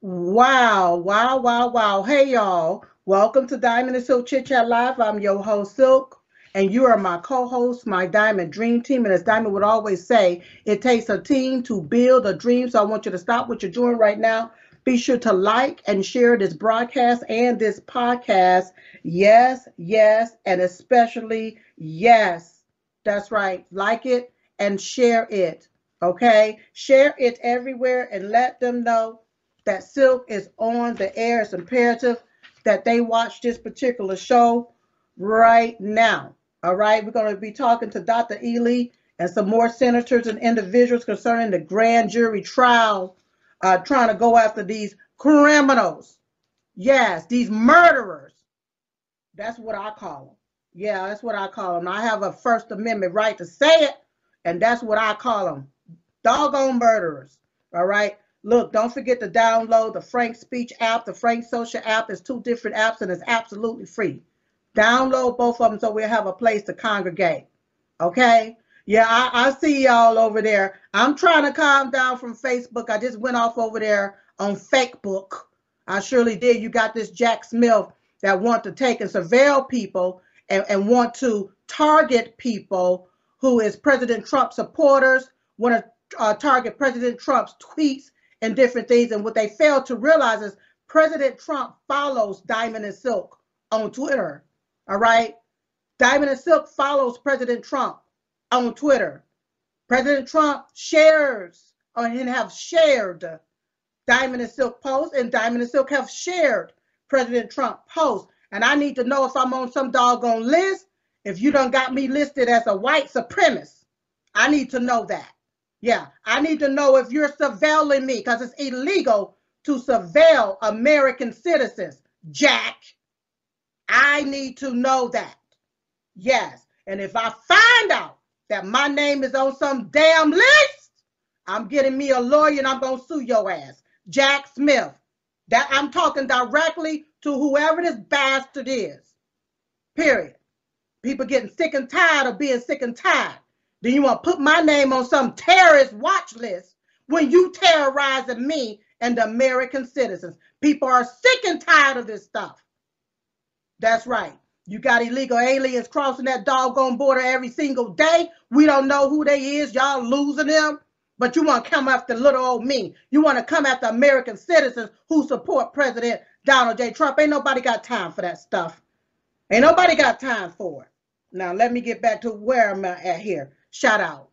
Wow, wow, wow, wow. Hey, y'all. Welcome to Diamond and Silk Chit Chat Live. I'm your host, Silk, and you are my co host, my Diamond Dream Team. And as Diamond would always say, it takes a team to build a dream. So I want you to stop what you're doing right now. Be sure to like and share this broadcast and this podcast. Yes, yes, and especially yes. That's right. Like it and share it. Okay? Share it everywhere and let them know that Silk is on the air. It's imperative that they watch this particular show right now. All right, we're going to be talking to Dr. Ealy and some more senators and individuals concerning the grand jury trial, uh, trying to go after these criminals. Yes, these murderers. That's what I call them. Yeah, that's what I call them. I have a First Amendment right to say it, and that's what I call them. Doggone murderers. All right. Look, don't forget to download the Frank Speech app, the Frank Social app. It's two different apps and it's absolutely free. Download both of them so we'll have a place to congregate. Okay? Yeah, I, I see y'all over there. I'm trying to calm down from Facebook. I just went off over there on Facebook. I surely did. You got this Jack Smith that want to take and surveil people and, and want to target people who is President Trump supporters, want to uh, target President Trump's tweets and different things. And what they fail to realize is President Trump follows Diamond and Silk on Twitter. All right. Diamond and Silk follows President Trump on Twitter. President Trump shares or and have shared Diamond and Silk posts, and Diamond and Silk have shared President Trump posts. And I need to know if I'm on some doggone list. If you done got me listed as a white supremacist, I need to know that. Yeah, I need to know if you're surveilling me because it's illegal to surveil American citizens, Jack. I need to know that. Yes. And if I find out that my name is on some damn list, I'm getting me a lawyer and I'm going to sue your ass, Jack Smith. That I'm talking directly to whoever this bastard is. Period. People getting sick and tired of being sick and tired. Then you want to put my name on some terrorist watch list when you terrorizing me and American citizens. People are sick and tired of this stuff. That's right. You got illegal aliens crossing that doggone border every single day. We don't know who they is. Y'all losing them. But you want to come after little old me. You want to come after American citizens who support President Donald J. Trump. Ain't nobody got time for that stuff. Ain't nobody got time for it. Now, let me get back to where I'm at here. Shout out.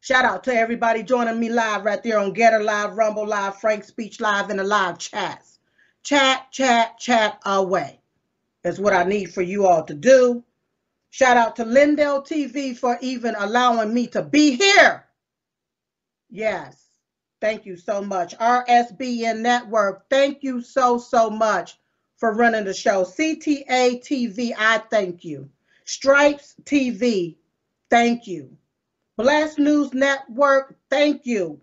Shout out to everybody joining me live right there on Gettr Live, Rumble Live, Frank Speech Live, and the live chats. Chat, chat, chat away. That's what I need for you all to do. Shout out to Lindell TV for even allowing me to be here. Yes. Thank you so much. RSBN Network, thank you so, so much for running the show. CTA TV, I thank you. Stripes TV, thank you. Blast News Network, thank you.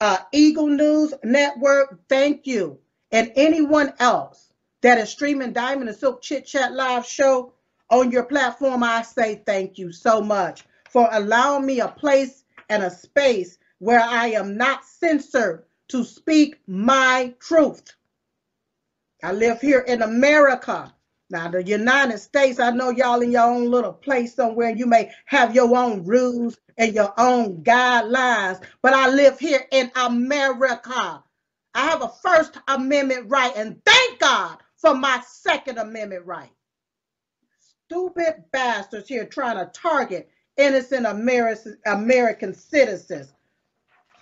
Uh, Eagle News Network, thank you. And anyone else that is streaming Diamond and Silk Chit Chat Live show on your platform, I say thank you so much for allowing me a place and a space where I am not censored to speak my truth. I live here in America. Now, the United States, I know y'all in your own little place somewhere, you may have your own rules and your own guidelines, but I live here in America. I have a First Amendment right, and thank God for my Second Amendment right. Stupid bastards here trying to target innocent American, citizens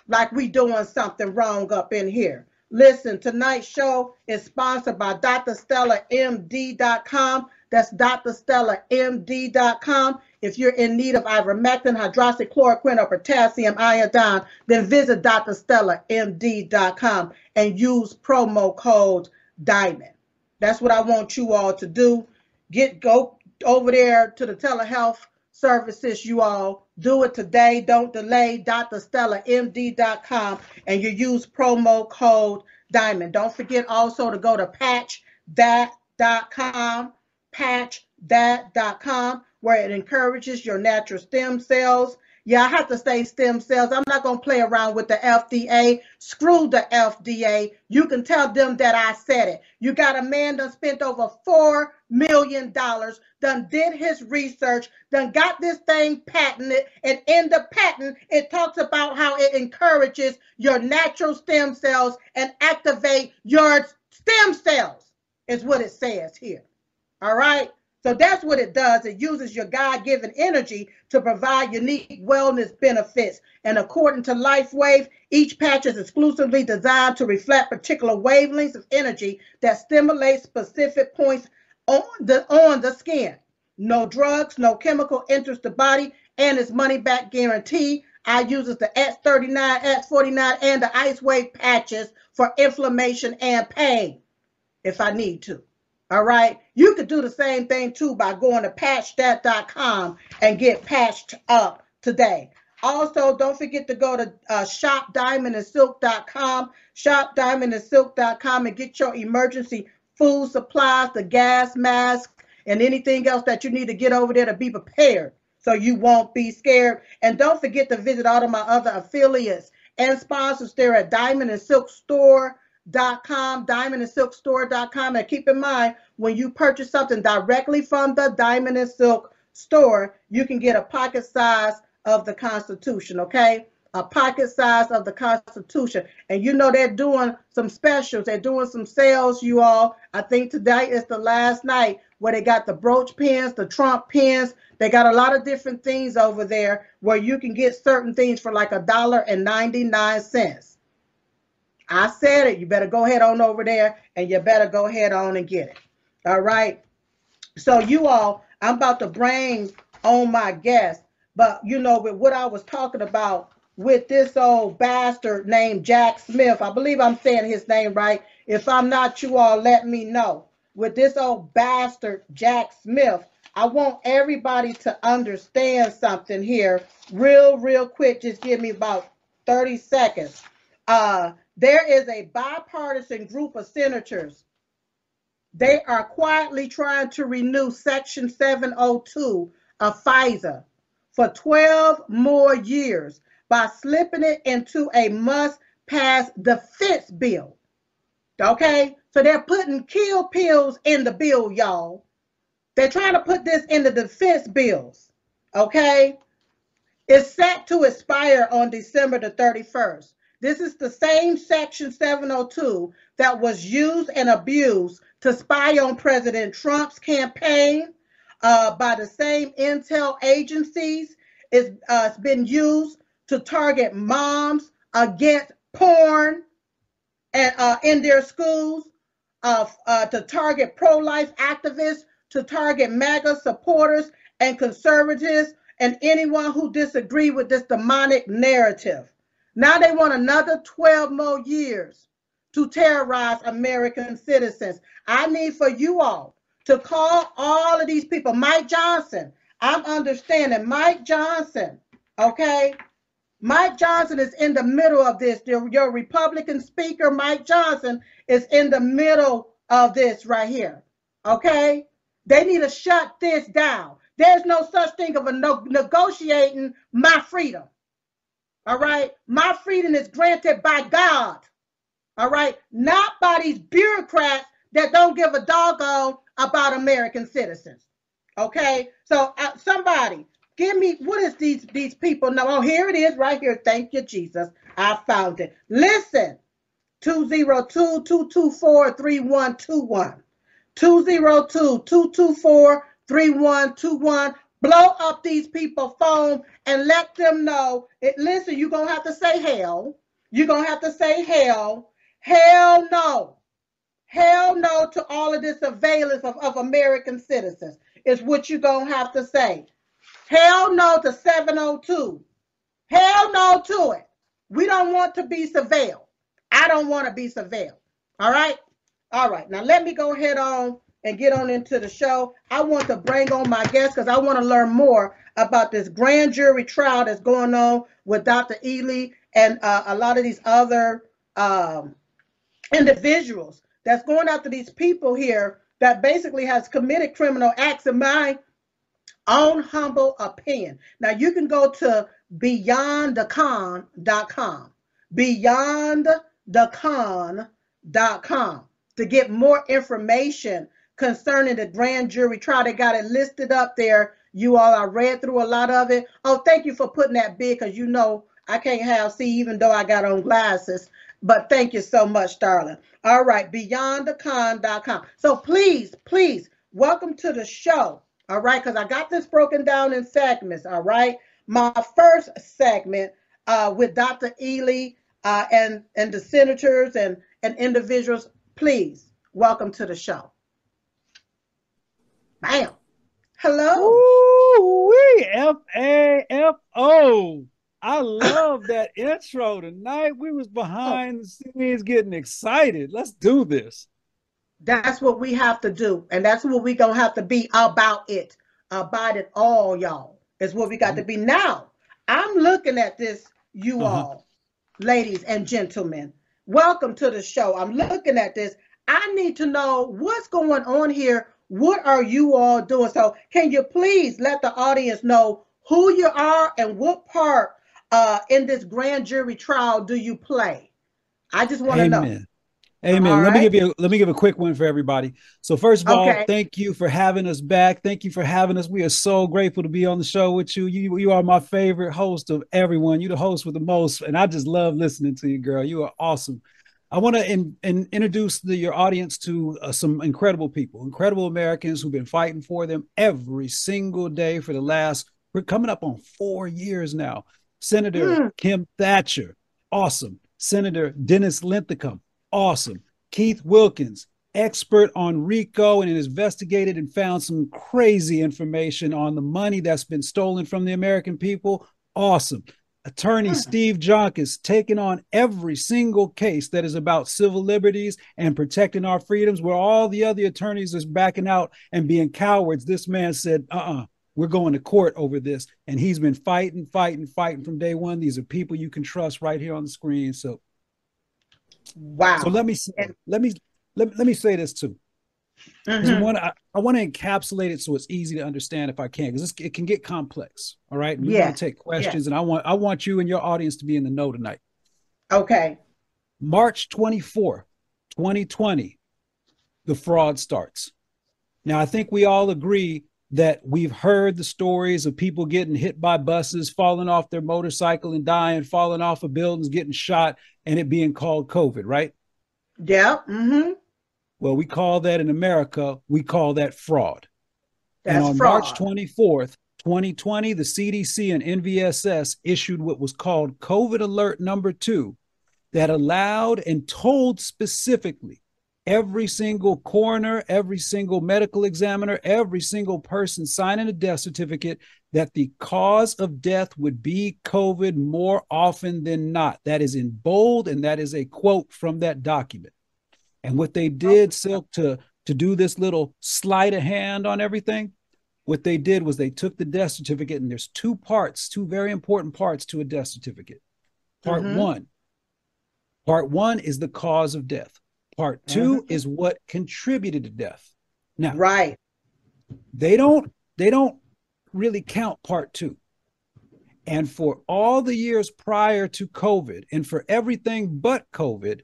like we doing something wrong up in here. Listen, tonight's show is sponsored by drstellamd.com. That's drstellamd.com. If you're in need of ivermectin, hydroxychloroquine, or potassium iodine, then visit drstellamd.com and use promo code DIAMOND. That's what I want you all to do. Get go over there to the telehealth services, you all. Do it today. Don't delay. DrStellaMD.com and you use promo code Diamond. Don't forget also to go to patchthat.com, patchthat.com, where it encourages your natural stem cells. Yeah, I have to say stem cells. I'm not going to play around with the FDA. Screw the FDA. You can tell them that I said it. You got a man that spent over $4 million, done did his research, done got this thing patented. And in the patent, it talks about how it encourages your natural stem cells and activate your stem cells, is what it says here. All right. So that's what it does. It uses your God given energy to provide unique wellness benefits. And according to LifeWave, each patch is exclusively designed to reflect particular wavelengths of energy that stimulate specific points on the, on the skin. No drugs, no chemical enters the body, and it's money back guarantee. I uses the X39, X49, and the Ice Wave patches for inflammation and pain if I need to. All right. You could do the same thing too by going to patchthat.com and get patched up today. Also, don't forget to go to uh, shopdiamondandsilk.com, shopdiamondandsilk.com, and get your emergency food supplies, the gas mask, and anything else that you need to get over there to be prepared so you won't be scared. And don't forget to visit all of my other affiliates and sponsors there at Diamond and Silk Store com, diamond and silk store.com. And keep in mind, when you purchase something directly from the Diamond and Silk store, you can get a pocket size of the Constitution, okay? A pocket size of the Constitution. And you know they're doing some specials. They're doing some sales, you all. I think today is the last night where they got the brooch pins, the Trump pins. They got a lot of different things over there where you can get certain things for like a dollar and 99 cents. I said it. You better go ahead on over there and you better go ahead on and get it. All right. So you all, I'm about to bring on my guest, but you know, with what I was talking about with this old bastard named Jack Smith, I believe I'm saying his name right. If I'm not, you all let me know. With this old bastard Jack Smith, I want everybody to understand something here real, real quick. Just give me about 30 seconds. Uh, there is a bipartisan group of senators. They are quietly trying to renew Section 702 of FISA for 12 more years by slipping it into a must pass defense bill. Okay? So they're putting kill pills in the bill, y'all. They're trying to put this in the defense bills. Okay? It's set to expire on December the 31st. This is the same Section 702 that was used and abused to spy on President Trump's campaign uh, by the same intel agencies. It's, uh, it's been used to target moms against porn and uh, in their schools, uh, uh, to target pro-life activists, to target MAGA supporters and conservatives, and anyone who disagree with this demonic narrative. Now they want another 12 more years to terrorize American citizens. I need for you all to call all of these people. Mike Johnson, I'm understanding. Mike Johnson, okay? Mike Johnson is in the middle of this. Your Republican speaker, Mike Johnson, is in the middle of this right here, okay? They need to shut this down. There's no such thing of a no- negotiating my freedom. All right. My freedom is granted by God. All right. Not by these bureaucrats that don't give a doggone about American citizens. Okay. So uh, somebody give me what is these these people know? Oh, here it is right here. Thank you, Jesus. I found it. Listen. 202-224-3121. 202-224-3121 blow up these people phone and let them know. It listen you're gonna have to say hell. You're gonna have to say hell. Hell no. Hell no to all of this surveillance of, of american citizens is what you're gonna have to say. Hell no to 702 hell no to it. We don't want to be surveilled. I don't want to be surveilled. All right? All right. Now let me go ahead on and get on into the show. I want to bring on my guest because I want to learn more about this grand jury trial that's going on with Dr. Ealy and uh, a lot of these other um, individuals that's going after these people here that basically has committed criminal acts in my own humble opinion. Now you can go to beyondthecon.com. Beyondthecon.com to get more information concerning the grand jury trial. They got it listed up there. You all, I read through a lot of it. Oh, thank you for putting that big because you know I can't have see even though I got on glasses. But thank you so much, darling. All right, beyondthecon.com. So please, please, welcome to the show. All right, because I got this broken down in segments. All right. My first segment uh, with Dr. Ealy uh, and, and the senators and, and individuals, please welcome to the show. Bam. Hello. Ooh, F A F O. I love that intro tonight. We was behind the scenes getting excited. Let's do this. That's what we have to do. And that's what we going to have to be about it. About it all, y'all. Is what we got to be. Now, I'm looking at this, you uh-huh. all, ladies and gentlemen. Welcome to the show. I'm looking at this. I need to know what's going on here. What are you all doing? So, can you please let the audience know who you are and what part uh, in this grand jury trial do you play? I just want to know. Amen. All let right. me give you a, let me give a quick one for everybody. So first of all, thank you for having us back. Thank you for having us. We are so grateful to be on the show with you. You you are my favorite host of everyone. You're the host with the most, and I just love listening to you, girl. You are awesome. I want to in, in, introduce the, your audience to uh, some incredible people, incredible Americans who've been fighting for them every single day for the last. We're coming up on four years now. Senator mm. Kim Thatcher, awesome. Senator Dennis Linthicum, awesome. Keith Wilkins, expert on RICO and investigated and found some crazy information on the money that's been stolen from the American people. Awesome. Attorney. Steve Joncus taking on every single case that is about civil liberties and protecting our freedoms, where all the other attorneys is backing out and being cowards. This man said, uh uh-uh, uh, we are going to court over this. And he's been fighting, fighting, fighting from day one. These are people you can trust right here on the screen. So Wow. So let me let me let, let me say this too. Mm-hmm. I want to I, want to encapsulate it so it's easy to understand if I can because it can get complex. All right, and we yeah. want to take questions, yeah. and I want I want you and your audience to be in the know tonight. Okay. March 24, 2020, the fraud starts. Now I think we all agree that we've heard the stories of people getting hit by buses, falling off their motorcycle and dying, falling off of buildings, getting shot, and it being called COVID, right? Yeah. Mm-hmm. Well, we call that in America, we call that fraud. That's and on fraud. March 24th, 2020, the CDC and NVSS issued what was called COVID Alert Number Two that allowed and told specifically every single coroner, every single medical examiner, every single person signing a death certificate that the cause of death would be COVID more often than not. That is in bold, and that is a quote from that document. And what they did, Silk, to, to do this little sleight of hand on everything, what they did was they took the death certificate, and there's two parts, two very important parts to a death certificate. Part mm-hmm. one, part one is the cause of death. Part 2 mm-hmm. is what contributed to death. Now, right. They don't they don't really count part two. And for all the years prior to COVID and for everything but COVID,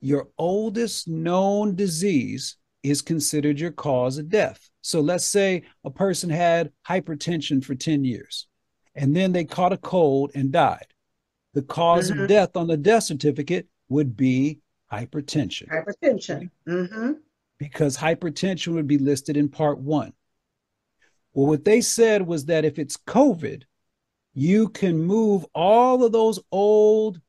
your oldest known disease is considered your cause of death. So let's say a person had hypertension for 10 years and then they caught a cold and died. The because mm-hmm. of death on the death certificate would be hypertension. Hypertension. Mm-hmm. Because hypertension would be listed in part one. Well, what they said was that if it's COVID, you can move all of those old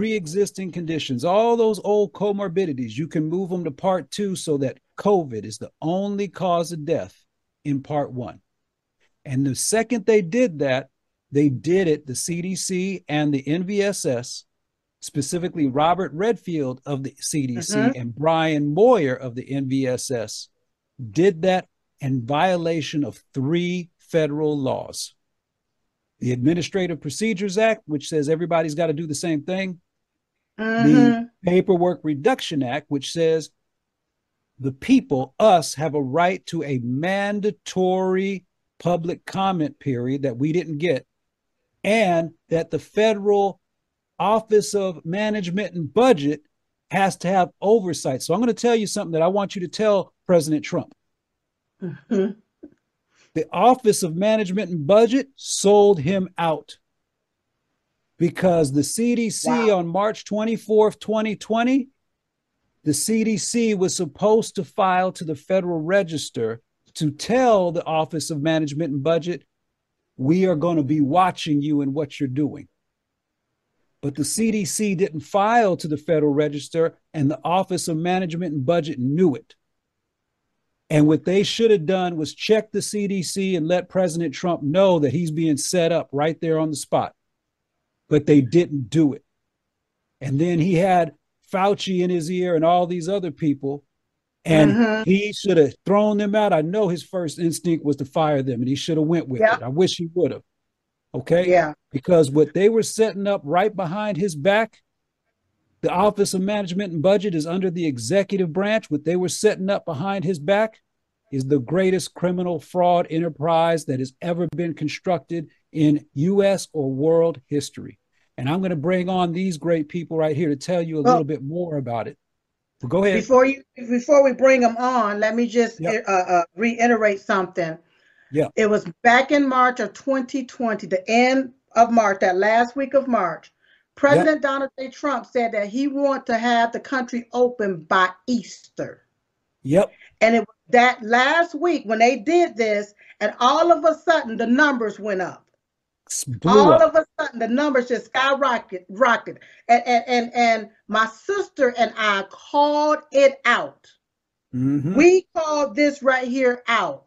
pre existing conditions, all those old comorbidities, you can move them to part two so that COVID is the only cause of death in part one. And the second they did that, they did it, the CDC and the NVSS specifically Robert Redfield of the CDC mm-hmm. and Brian Moyer of the NVSS, did that in violation of three federal laws the Administrative Procedures Act, which says everybody's got to do the same thing, mm-hmm. the Paperwork Reduction Act, which says the people, us, have a right to a mandatory public comment period that we didn't get and that the federal Office of Management and Budget has to have oversight. So I'm going to tell you something that I want you to tell President Trump. Mm-hmm. The Office of Management and Budget sold him out because the CDC wow. on March 24th, 2020, the CDC was supposed to file to the Federal Register to tell the Office of Management and Budget, we are going to be watching you and what you're doing. But the CDC didn't file to the Federal Register, and the Office of Management and Budget knew it. And what they should have done was check the CDC and let President Trump know that he's being set up right there on the spot. But they didn't do it. And then he had Fauci in his ear and all these other people, and mm-hmm. he should have thrown them out. I know his first instinct was to fire them, and he should have went with it. I wish he would have. Okay. Yeah. Because what they were setting up right behind his back the Office of Management and Budget is under the executive branch. What they were setting up behind his back is the greatest criminal fraud enterprise that has ever been constructed in U.S. or world history. And I'm going to bring on these great people right here to tell you a well, little bit more about it. Go ahead. Before you, before we bring them on, let me just yep. uh, uh, reiterate something. Yeah. It was back in March of 2020, the end of March, that last week of March, President yep. Donald J. Trump said that he wanted to have the country open by Easter. Yep. And it was that last week when they did this, and all of a sudden the numbers went up. All up. of a sudden the numbers just skyrocketed, rocketed. And, and and and my sister and I called it out. Mm-hmm. We called this right here out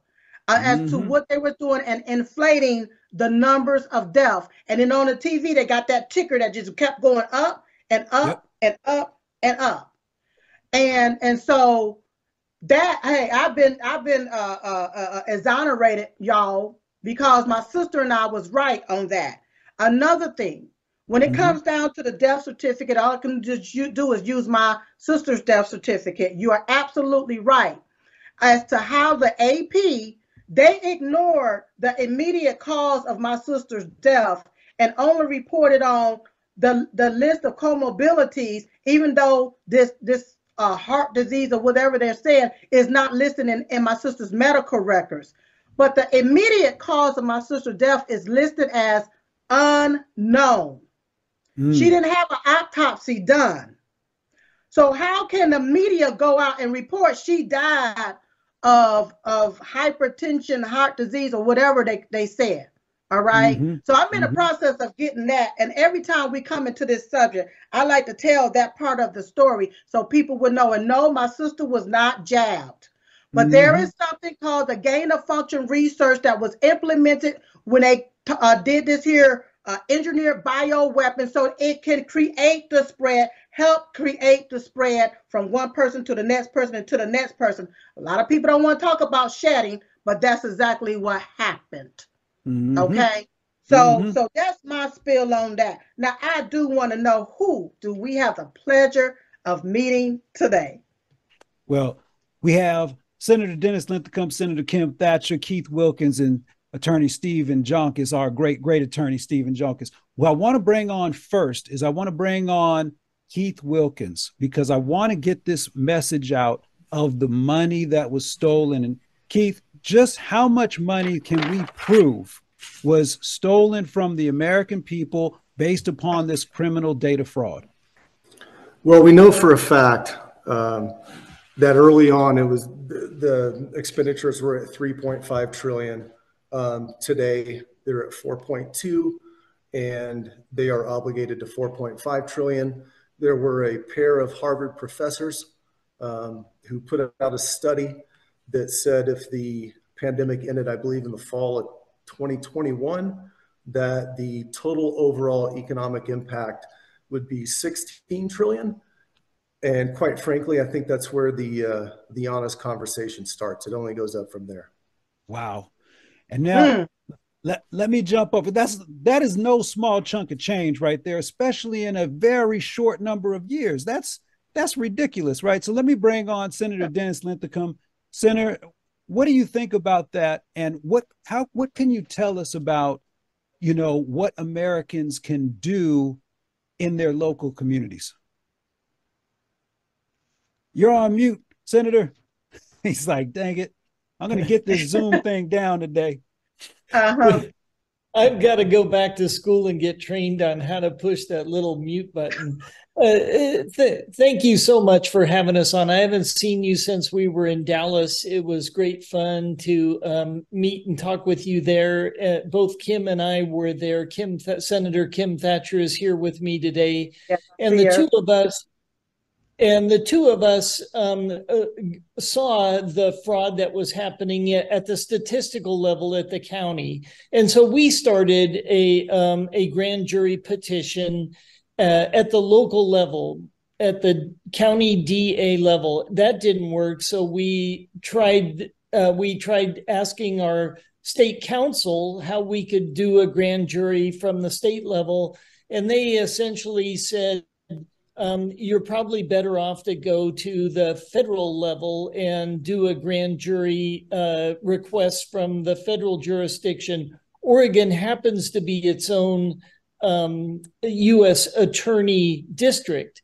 uh, mm-hmm. as to mm-hmm. what they were doing and inflating the numbers of death. And then on the TV, they got that ticker that just kept going up and up yep. and up and up. And and so that hey, I've been I've been uh, uh, uh, uh exonerated, y'all, because my sister and I was right on that. Another thing, when it mm-hmm. comes down to the death certificate, all I can just do is use my sister's death certificate. You are absolutely right as to how the AP they ignored the immediate cause of my sister's death and only reported on the, the list of comorbidities, even though this this uh, heart disease or whatever they're saying is not listed in, in my sister's medical records. But the immediate cause of my sister's death is listed as unknown. Mm. She didn't have an autopsy done. So how can the media go out and report she died of of hypertension, heart disease, or whatever they, they said. All right? mm-hmm. So I'm in mm-hmm. the process of getting that. And every time we come into this subject, I like to tell that part of the story so people would know. And no, my sister was not jabbed. But mm-hmm. there is something called the gain of function research that was implemented when they uh, did this here uh, engineered bio weapon so it can create the spread help create the spread from one person to the next person and to the next person. A lot of people don't want to talk about shedding, but that's exactly what happened. Mm-hmm. Okay. So mm-hmm. so that's my spill on that. Now I do want to know who do we have the pleasure of meeting today? Well, we have Senator Dennis Linthicum, Senator Kim Thatcher, Keith Wilkins, and Attorney Stephen Joncus, our great, great attorney Stephen Joncus. What I want to bring on first is I want to bring on Keith Wilkins because I want to get this message out of the money that was stolen. And Keith, just how much money can we prove was stolen from the American people based upon this criminal data fraud? Well, we know for a fact um, that early on it was the, the expenditures were at 3.5 trillion. Um, today they're at 4.2, and they are obligated to 4.5 trillion there were a pair of Harvard professors um, who put out a study that said if the pandemic ended, I believe, in the fall of 2021, that the total overall economic impact would be 16 trillion. And quite frankly, I think that's where the uh, the honest conversation starts. It only goes up from there. Wow. And now hmm let, let me jump over. That's that is no small chunk of change right there, especially in a very short number of years. That's that's ridiculous, right? So let me bring on Senator Dennis Linthicum. Senator, what do you think about that? And what how what can you tell us about, you know, what Americans can do in their local communities. You're on mute, Senator. He's like, dang it. I'm going to get this Zoom thing down today. Uh-huh. I've got to go back to school and get trained on how to push that little mute button. Uh, uh, th- thank you so much for having us on. I haven't seen you since we were in Dallas. It was great fun to um, meet and talk with you there. Uh, both Kim and I were there. Kim, Th- Senator Kim Thatcher is here with me today, yeah, and the two of us and the two of us um, uh, saw the fraud that was happening at the statistical level at the county, and so we started a um, a grand jury petition uh, at the local level, at the county DA level. That didn't work, so we tried uh, we tried asking our state council how we could do a grand jury from the state level, and they essentially said um, you're probably better off to go to the federal level and do a grand jury uh, request from the federal jurisdiction. Oregon happens to be its own um, U.S. attorney district.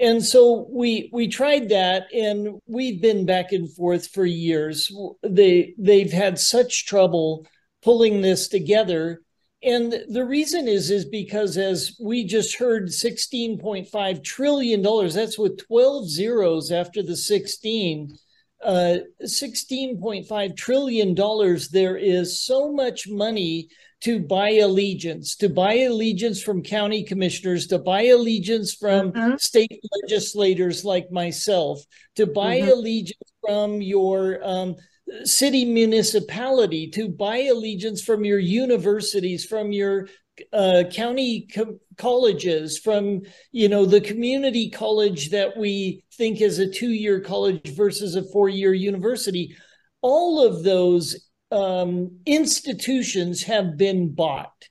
And so we we tried that, and we've been back and forth for years. They they've had such trouble pulling this together and the reason is is because as we just heard 16.5 trillion dollars that's with 12 zeros after the 16 uh, 16.5 trillion dollars there is so much money to buy allegiance to buy allegiance from county commissioners to buy allegiance from mm-hmm. state legislators like myself to buy mm-hmm. allegiance from your um, city municipality to buy allegiance from your universities from your uh, county co- colleges from you know the community college that we think is a two-year college versus a four-year university. All of those um, institutions have been bought.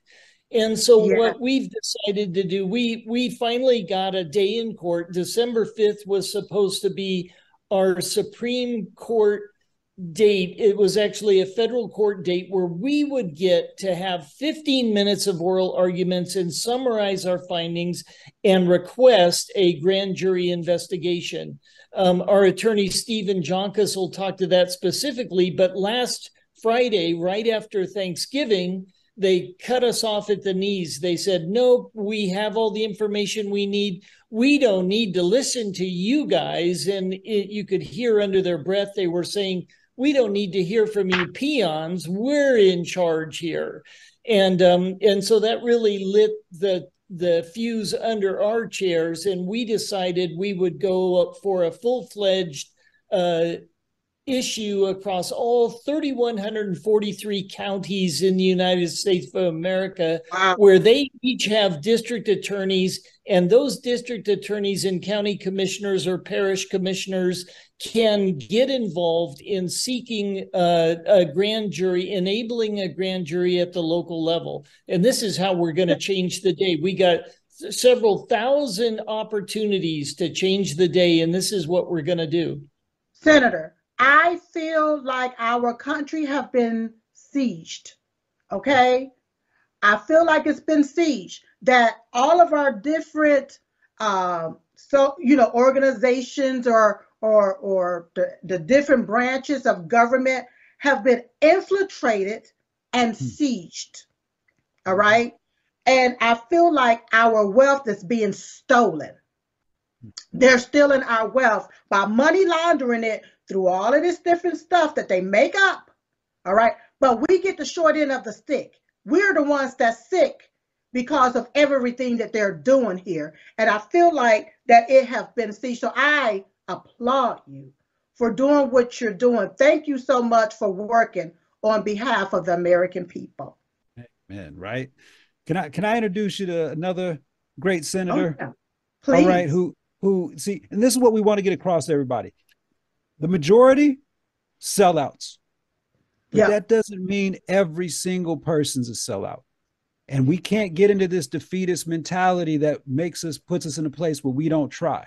And so yeah. what we've decided to do we we finally got a day in court. December 5th was supposed to be our supreme court date, it was actually a federal court date where we would get to have 15 minutes of oral arguments and summarize our findings and request a grand jury investigation. Um, our attorney, Stephen Joncus, will talk to that specifically. But last Friday, right after Thanksgiving, they cut us off at the knees. They said, Nope, we have all the information we need. We don't need to listen to you guys. And it, you could hear under their breath, they were saying, we don't need to hear from you peons. We're in charge here. And um, and so that really lit the the fuse under our chairs, and we decided we would go up for a full fledged uh, issue across all 3,143 counties in the United States of America, wow. where they each have district attorneys, and those district attorneys and county commissioners or parish commissioners can get involved in seeking uh, a grand jury, enabling a grand jury at the local level. And this is how we're going to change the day. We got several thousand opportunities to change the day, and this is what we're going to do. Senator, I feel like our country have been sieged. Okay? I feel like it's been sieged. That all of our different uh, so you know organizations or or or the, the different branches of government have been infiltrated and hmm. sieged. All right. And I feel like our wealth is being stolen. They're stealing our wealth by money laundering it through all of this different stuff that they make up. All right. But we get the short end of the stick. We're the ones that's sick because of everything that they're doing here. And I feel like that it has been sieged. So I applaud you for doing what you're doing. Thank you so much for working on behalf of the American people. Amen. Right? Can I can I introduce you to another great oh, senator? Oh, yeah. Please. All right, who who see, and this is what we want to get across to everybody. The majority sellouts. But yeah. that doesn't mean every single person's a sellout. And we can't get into this defeatist mentality that makes us puts us in a place where we don't try.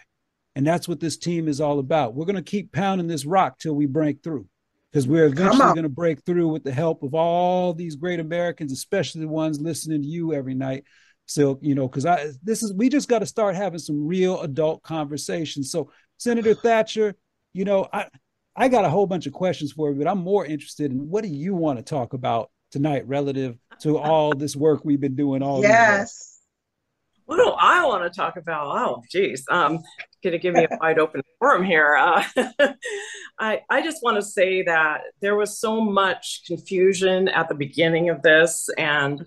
And that's what this team is all about. We're going to keep pounding this rock till we break through. because we're eventually going to break through with the help of all these great Americans, especially the ones listening to you every night. So, you know, because I this is we just got to start having some real adult conversations. So, Senator Thatcher, you know, I I got a whole bunch of questions for you, but I'm more interested in what do you want to talk about tonight relative to all this work we've been doing all yes what do I want to talk about? Oh, geez, um, gonna give me a wide open forum here. Uh, I I just want to say that there was so much confusion at the beginning of this, and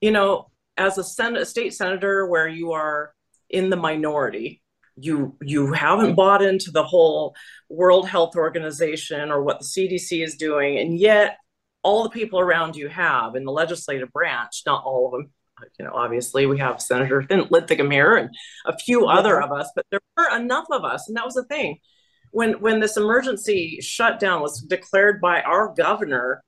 you know, as a sen- a state senator, where you are in the minority, you you haven't bought into the whole World Health Organization or what the CDC is doing, and yet all the people around you have in the legislative branch, not all of them, you know, obviously we have Senator Linthicum here and a few other of us, but there were enough of us, and that was the thing. When when this emergency shutdown was declared by our governor,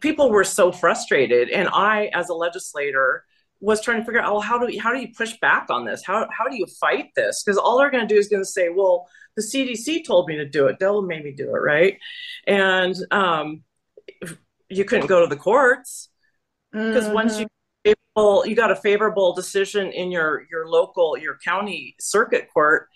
people were so frustrated, and I, as a legislator, was trying to figure out, well, how do we, how do you push back on this? How how do you fight this? Because all they're going to do is going to say, well, the CDC told me to do it. They'll made me do it, right? And um, you couldn't go to the courts because mm-hmm. once you you got a favorable decision in your your local your county circuit court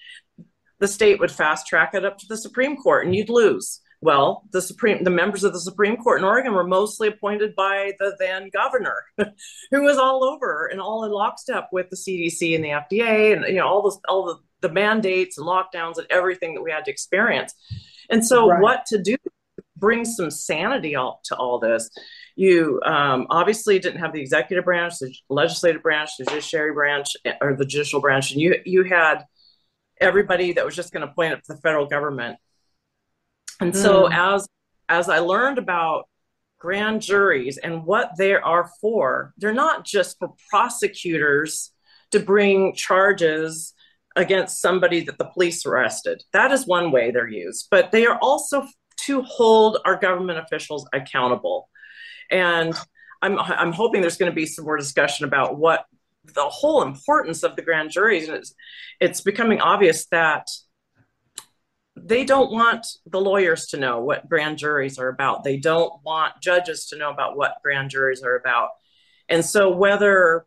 the state would fast track it up to the supreme court and you'd lose well the supreme the members of the supreme court in oregon were mostly appointed by the then governor who was all over and all in lockstep with the cdc and the fda and you know all the all the, the mandates and lockdowns and everything that we had to experience and so right. what to do bring some sanity all, to all this you um, obviously didn't have the executive branch, the legislative branch, the judiciary branch, or the judicial branch, and you you had everybody that was just going to point up to the federal government. And mm. so hmm. as as I learned about grand juries and what they are for, they're not just for prosecutors to bring charges against somebody that the police arrested. That is one way they're used, but they are also to hold our government officials accountable. And I'm, I'm hoping there's going to be some more discussion about what the whole importance of the grand juries. And it's, it's becoming obvious that they don't want the lawyers to know what grand juries are about. They don't want judges to know about what grand juries are about. And so, whether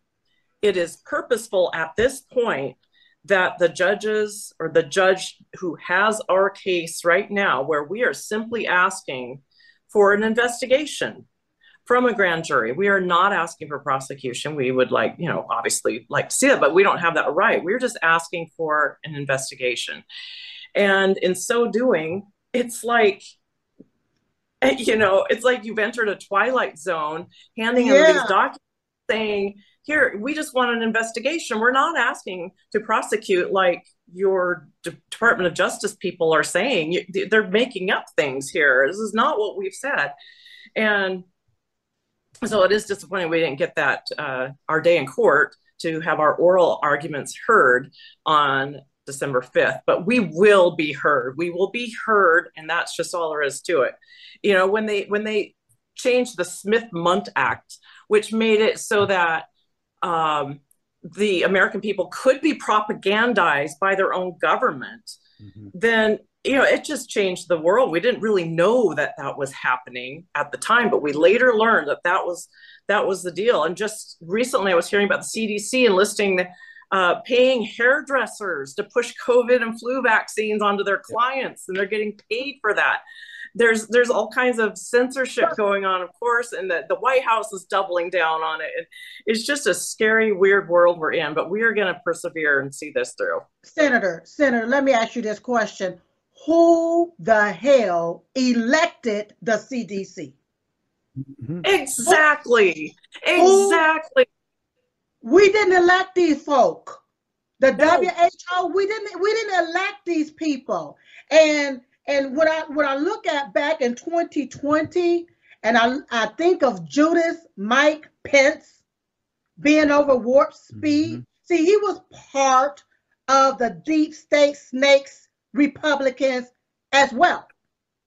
it is purposeful at this point that the judges or the judge who has our case right now, where we are simply asking for an investigation from a grand jury. We are not asking for prosecution. We would like, you know, obviously like to see it, but we don't have that right. We're just asking for an investigation. And in so doing, it's like, you know, it's like you've entered a twilight zone, handing yeah. them these documents saying, here, we just want an investigation. We're not asking to prosecute like your Department of Justice people are saying. They're making up things here. This is not what we've said. And so it is disappointing we didn't get that uh, our day in court to have our oral arguments heard on December 5th, but we will be heard. We will be heard, and that's just all there is to it. You know, when they when they changed the Smith-Mundt Act, which made it so that um, the American people could be propagandized by their own government, mm-hmm. then you know, it just changed the world. We didn't really know that that was happening at the time, but we later learned that that was that was the deal. And just recently, I was hearing about the CDC enlisting uh, paying hairdressers to push COVID and flu vaccines onto their clients, and they're getting paid for that. There's there's all kinds of censorship going on, of course, and the, the White House is doubling down on it. And it's just a scary, weird world we're in, but we are going to persevere and see this through. Senator, Senator, let me ask you this question who the hell elected the CDC? Mm-hmm. Exactly. Who, exactly. We didn't elect these folk. The no. WHO, we didn't we didn't elect these people. And and when I when I look at back in 2020 and I I think of Judas Mike Pence being over warp speed. Mm-hmm. See, he was part of the deep state snakes Republicans as well.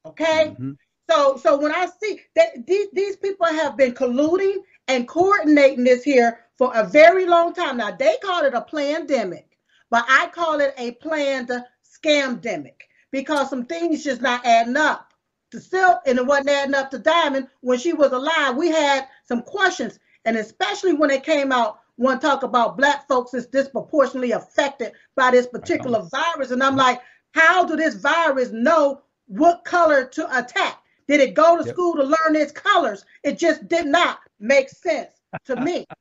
Okay? Mm-hmm. So so when I see that these, these people have been colluding and coordinating this here for a very long time. Now they call it a pandemic, but I call it a planned scamdemic because some things just not adding up. to Silk and it wasn't adding up to Diamond when she was alive. We had some questions, and especially when it came out, one talk about black folks is disproportionately affected by this particular virus. And I'm like, how do this virus know what color to attack? Did it go to yep. school to learn its colors? It just did not make sense to me.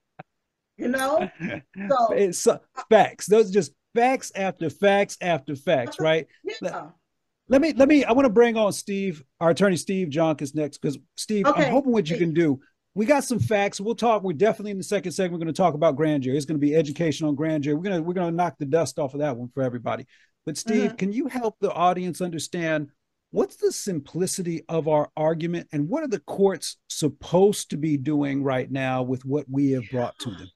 You know? So it's uh, facts. Those are just facts after facts after facts, right? Yeah. Let me let me I want to bring on Steve, our attorney Steve Joncus next, because Steve, okay. I'm hoping what you can do. We got some facts. We'll talk. We're definitely in the second segment. We're going to talk about grand jury. It's going to be education on grand jury. We're gonna we're gonna knock the dust off of that one for everybody. But Steve, mm-hmm. can you help the audience understand what's the simplicity of our argument and what are the courts supposed to be doing right now with what we have brought to them?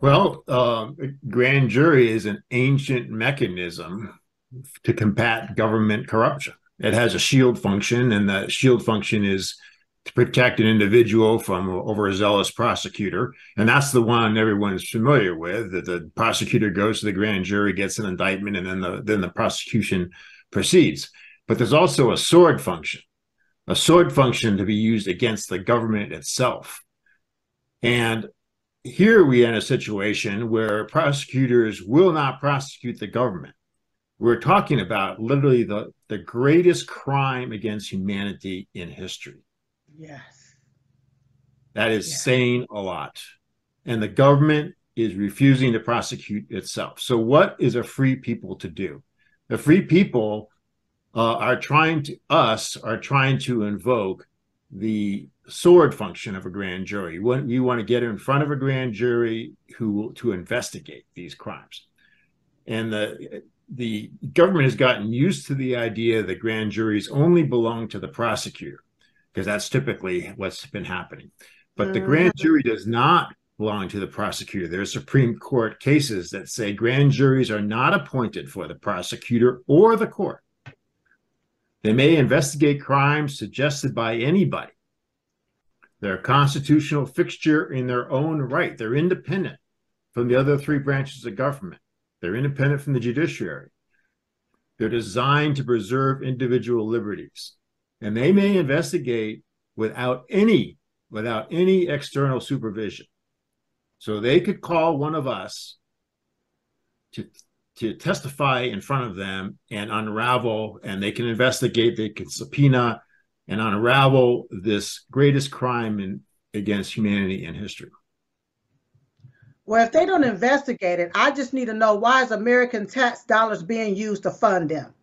Well, uh, grand jury is an ancient mechanism to combat government corruption. It has a shield function, and that shield function is to protect an individual from overzealous prosecutor. And that's the one everyone's familiar with. That the prosecutor goes to the grand jury, gets an indictment, and then the then the prosecution proceeds. But there's also a sword function, a sword function to be used against the government itself. And here we are in a situation where prosecutors will not prosecute the government. We're talking about literally the, the greatest crime against humanity in history. Yes. That is saying a lot. And the government is refusing to prosecute itself. So, what is a free people to do? The free people uh, are trying to, us are trying to invoke the sword function of a grand jury. You want, you want to get in front of a grand jury who will, to investigate these crimes. And the the government has gotten used to the idea that grand juries only belong to the prosecutor, because that's typically what's been happening. But the grand mm. jury does not belong to the prosecutor. There are Supreme Court cases that say grand juries are not appointed for the prosecutor or the court. They may investigate crimes suggested by anybody, they're a constitutional fixture in their own right. They're independent from the other three branches of government. They're independent from the judiciary. They're designed to preserve individual liberties. And they may investigate without any without any external supervision. So they could call one of us to to testify in front of them and unravel and they can investigate, they can subpoena, and unravel this greatest crime in, against humanity in history. Well, if they don't investigate it, I just need to know why is American tax dollars being used to fund them?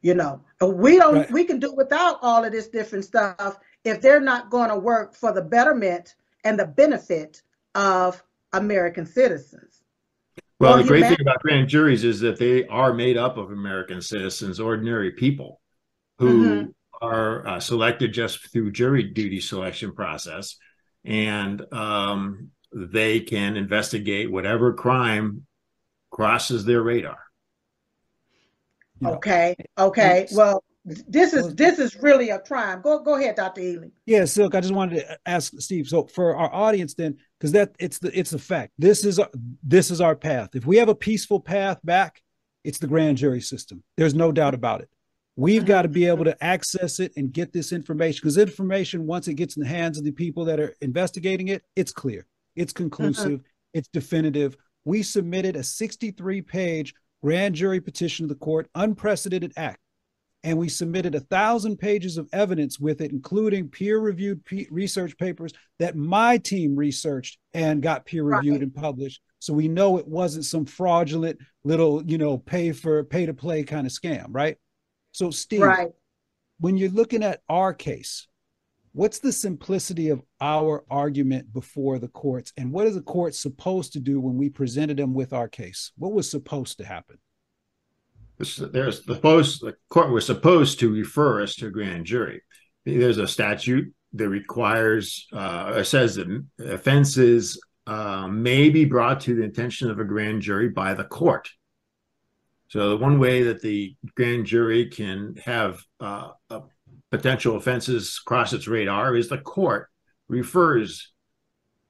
You know, we don't. Right. We can do without all of this different stuff if they're not going to work for the betterment and the benefit of American citizens. Well, the great thing about grand juries is that they are made up of American citizens, ordinary people who mm-hmm are uh, selected just through jury duty selection process, and um, they can investigate whatever crime crosses their radar. Okay. Okay. Well, this is this is really a crime. Go go ahead, Dr. Ealy. Yeah, Silk. I just wanted to ask Steve. So for our audience, then, because that it's the it's a fact. This is this is our path. If we have a peaceful path back, it's the grand jury system. There's no doubt about it. We've got to be able to access it and get this information because information, once it gets in the hands of the people that are investigating it, it's clear, it's conclusive, uh-huh. it's definitive. We submitted a 63 page grand jury petition to the court, unprecedented act. And we submitted a thousand pages of evidence with it, including peer reviewed research papers that my team researched and got peer reviewed right. and published. So we know it wasn't some fraudulent little, you know, pay for pay to play kind of scam, right? So, Steve, right. when you're looking at our case, what's the simplicity of our argument before the courts, and what is the court supposed to do when we presented them with our case? What was supposed to happen? There's the post the court was supposed to refer us to a grand jury. There's a statute that requires uh, says that offenses uh, may be brought to the attention of a grand jury by the court. So the one way that the grand jury can have uh, potential offenses cross its radar is the court refers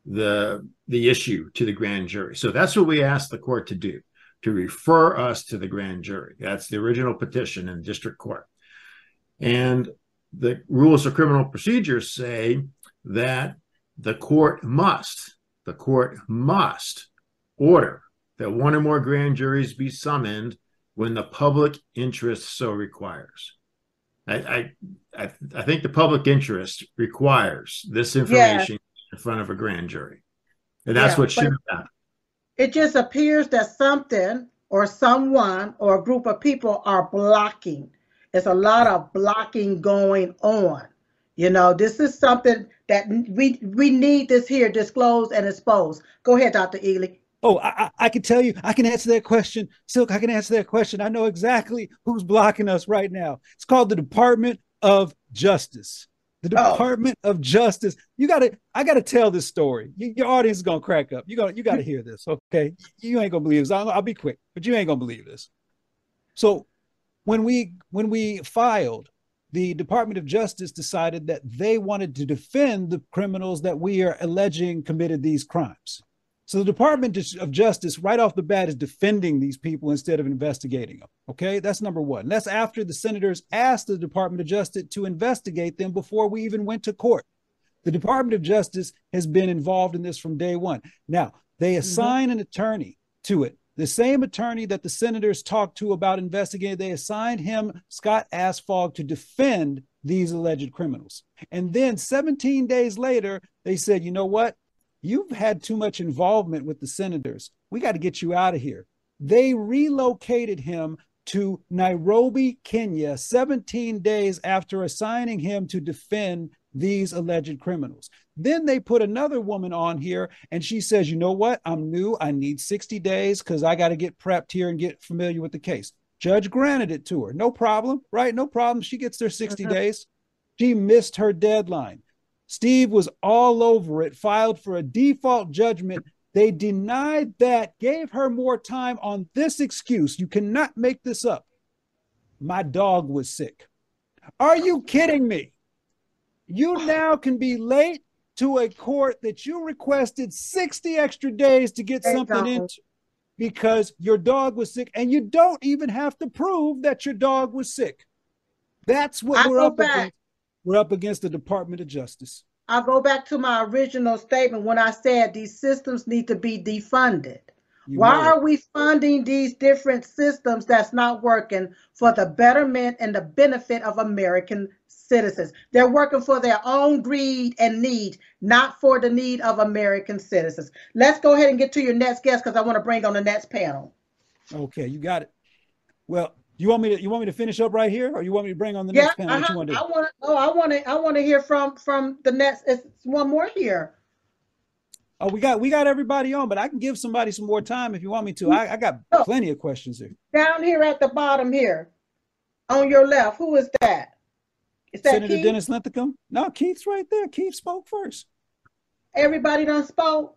the the issue to the grand jury. So that's what we asked the court to do, to refer us to the grand jury. That's the original petition in district court. And the rules of criminal procedure say that the court must, the court must order that one or more grand juries be summoned when the public interest so requires. I, I, I think the public interest requires this information yeah. in front of a grand jury, and that's yeah, what should happen. It just appears that something or someone or a group of people are blocking. There's a lot of blocking going on. You know, this is something that we we need this here disclosed and exposed. Go ahead, Dr. Ealy. Oh, I, I can tell you, I can answer that question. Silk, I can answer that question. I know exactly who's blocking us right now. It's called the Department of Justice. The oh. Department oh. of Justice. You gotta, I gotta tell this story. your audience is gonna crack up. You gotta, you gotta hear this. Okay, you ain't gonna believe this. I'll, I'll be quick, but you ain't gonna believe this. So, when we when we filed, the Department of Justice decided that they wanted to defend the criminals that we are alleging committed these crimes. So the Department of Justice, right off the bat, is defending these people instead of investigating them. Okay, that's number one. That's after the senators asked the Department of Justice to investigate them before we even went to court. The Department of Justice has been involved in this from day one. Now, they mm-hmm. assign mm-hmm. an attorney to it. The same attorney that the senators talked to about investigating, they assigned him, Scott Asfog, to defend these alleged criminals. And then 17 days later, they said, you know what? You've had too much involvement with the senators. We got to get you out of here. They relocated him to Nairobi, Kenya, 17 days after assigning him to defend these alleged criminals. Then they put another woman on here and she says, You know what? I'm new. I need 60 days because I got to get prepped here and get familiar with the case. Judge granted it to her. No problem, right? No problem. She gets their 60 uh-huh. days. She missed her deadline. Steve was all over it, filed for a default judgment. They denied that, gave her more time on this excuse. You cannot make this up. My dog was sick. Are you kidding me? You now can be late to a court that you requested 60 extra days to get something into because your dog was sick and you don't even have to prove that your dog was sick. That's what I we're up back. against we're up against the Department of Justice. I'll go back to my original statement when I said these systems need to be defunded. You Why are we funding these different systems that's not working for the betterment and the benefit of American citizens? They're working for their own greed and need, not for the need of American citizens. Let's go ahead and get to your next guest because I want to bring on the next panel. Okay, you got it. Well, you want me to you want me to finish up right here, or you want me to bring on the yeah, next panel? Uh-huh. Want I want to. Oh, I want to. I want to hear from from the next. It's one more here. Oh, we got we got everybody on, but I can give somebody some more time if you want me to. I, I got oh, plenty of questions here. Down here at the bottom here, on your left, who is that? Is that Senator Keith? Dennis Linthicum? No, Keith's right there. Keith spoke first. Everybody done spoke.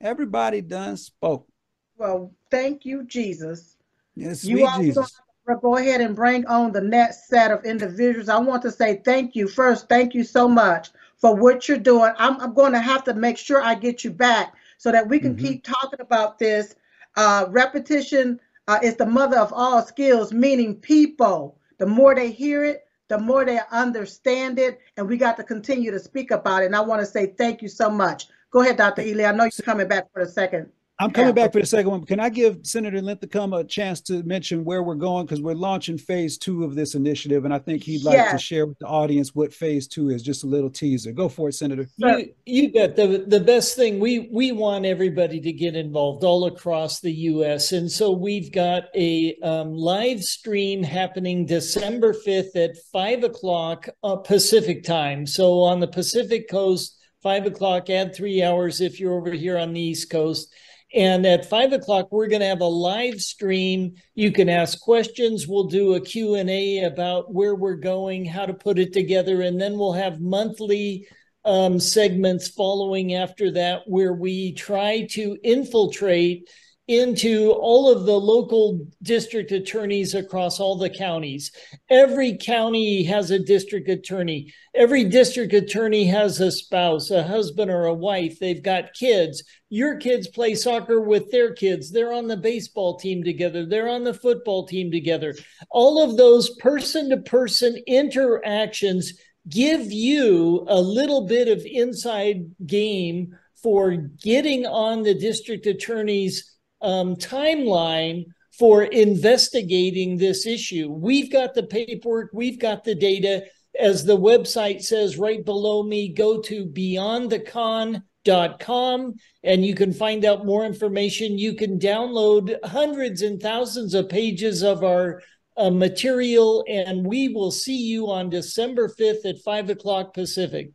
Everybody done spoke. Well, thank you, Jesus. Yes, sweet you Jesus go ahead and bring on the next set of individuals. I want to say thank you first. Thank you so much for what you're doing. I'm, I'm going to have to make sure I get you back so that we can mm-hmm. keep talking about this. Uh, repetition uh, is the mother of all skills, meaning people. The more they hear it, the more they understand it, and we got to continue to speak about it. And I want to say thank you so much. Go ahead, Dr. Ealy. I know you're coming back for a second. I'm coming back for the second one. Can I give Senator Linthicum a chance to mention where we're going? Because we're launching phase two of this initiative, and I think he'd like yes. to share with the audience what phase two is. Just a little teaser. Go for it, Senator. You, you bet. The, the best thing we we want everybody to get involved all across the U.S. And so we've got a um, live stream happening December 5th at five o'clock uh, Pacific time. So on the Pacific Coast, five o'clock. Add three hours if you're over here on the East Coast and at five o'clock, we're going to have a live stream. You can ask questions. We'll do a Q&A about where we're going, how to put it together. And then we'll have monthly um, segments following after that where we try to infiltrate into all of the local district attorneys across all the counties. Every county has a district attorney. Every district attorney has a spouse, a husband, or a wife. They've got kids. Your kids play soccer with their kids. They're on the baseball team together. They're on the football team together. All of those person to person interactions give you a little bit of inside game for getting on the district attorney's um, timeline for investigating this issue. We've got the paperwork, we've got the data. As the website says right below me, go to beyondthecon.com and you can find out more information. You can download hundreds and thousands of pages of our uh, material, and we will see you on December 5th at 5 o'clock Pacific.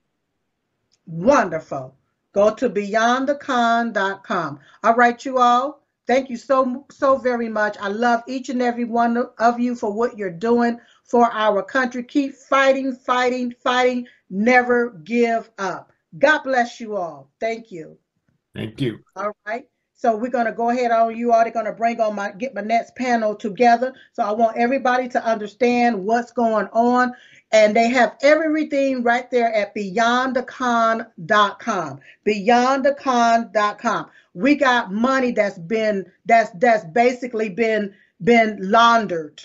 Wonderful. Go to beyondthecon.com. All right, you all. Thank you so, so very much. I love each and every one of you for what you're doing for our country. Keep fighting, fighting, fighting. Never give up. God bless you all. Thank you. Thank you. All right. So we're going to go ahead on. You all are going to bring on my get my next panel together. So I want everybody to understand what's going on. And they have everything right there at beyondthecon.com. Beyondthecon.com we got money that's been that's that's basically been been laundered.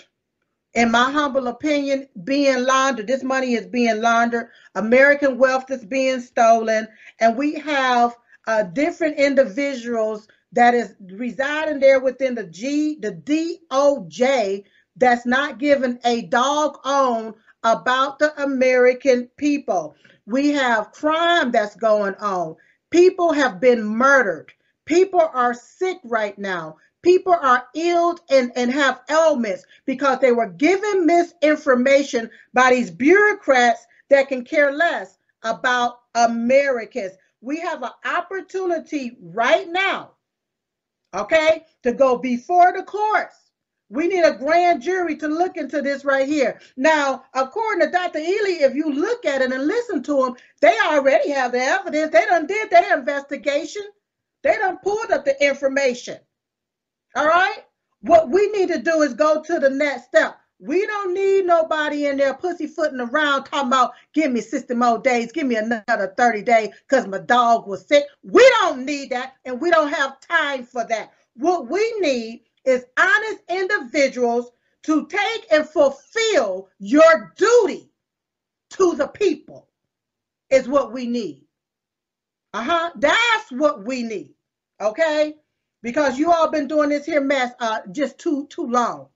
In my humble opinion being laundered this money is being laundered. American wealth is being stolen. And we have uh, different individuals that is residing there within the g the doj that's not given a dog on about the american people we have crime that's going on people have been murdered People are sick right now. People are ill and, and have ailments because they were given misinformation by these bureaucrats that can care less about Americans. We have an opportunity right now, okay, to go before the courts. We need a grand jury to look into this right here. Now, according to Dr. Ealy, if you look at it and listen to them, they already have the evidence. They done did their investigation. They done pulled up the information. All right? What we need to do is go to the next step. We don't need nobody in there pussyfooting around talking about give me 60 more days, give me another 30 days because my dog was sick. We don't need that and we don't have time for that. What we need is honest individuals to take and fulfill your duty to the people, is what we need. Uh huh. That's what we need. Okay, because you all been doing this here mess uh just too too long.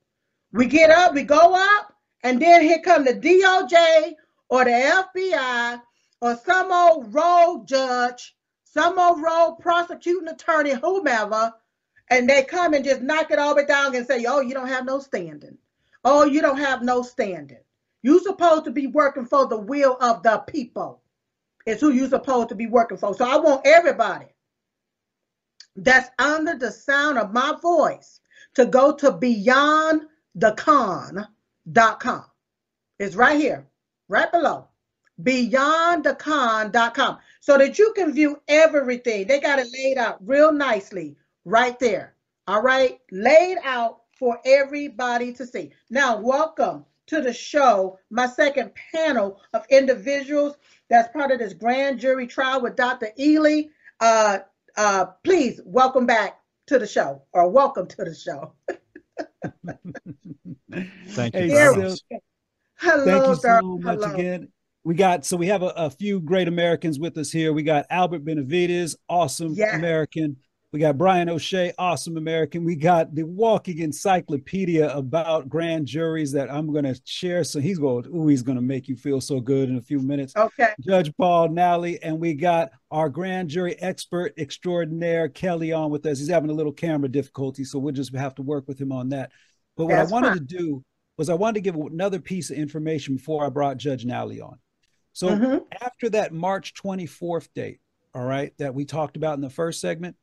We get up, we go up, and then here come the DOJ or the FBI or some old rogue judge, some old rogue prosecuting attorney, whomever, and they come and just knock it all way down and say, "Oh, you don't have no standing. Oh, you don't have no standing. You supposed to be working for the will of the people." is who you're supposed to be working for. So I want everybody that's under the sound of my voice to go to beyondthecon.com. It's right here, right below. Beyondthecon.com. So that you can view everything. They got it laid out real nicely right there. All right, laid out for everybody to see. Now, welcome to the show, my second panel of individuals that's part of this grand jury trial with Dr. Ealy. Uh, uh, please welcome back to the show or welcome to the show. Thank you. Hello, Thank you so much Hello. again. We got so we have a, a, few great Americans with us here. We got Albert Benavides, awesome yeah. American. We got Brian O'Shea, awesome American. We got the walking encyclopedia about grand juries that I'm going to share. So he's going, ooh, he's going to make you feel so good in a few minutes. Okay. Judge Paul Nally, and we got our grand jury expert extraordinaire Kelly on with us. He's having a little camera difficulty, so we'll just have to work with him on that. But what That's I wanted fine. to do was I wanted to give another piece of information before I brought Judge Nally on. So mm-hmm. after that March 24th date, all right, that we talked about in the first segment,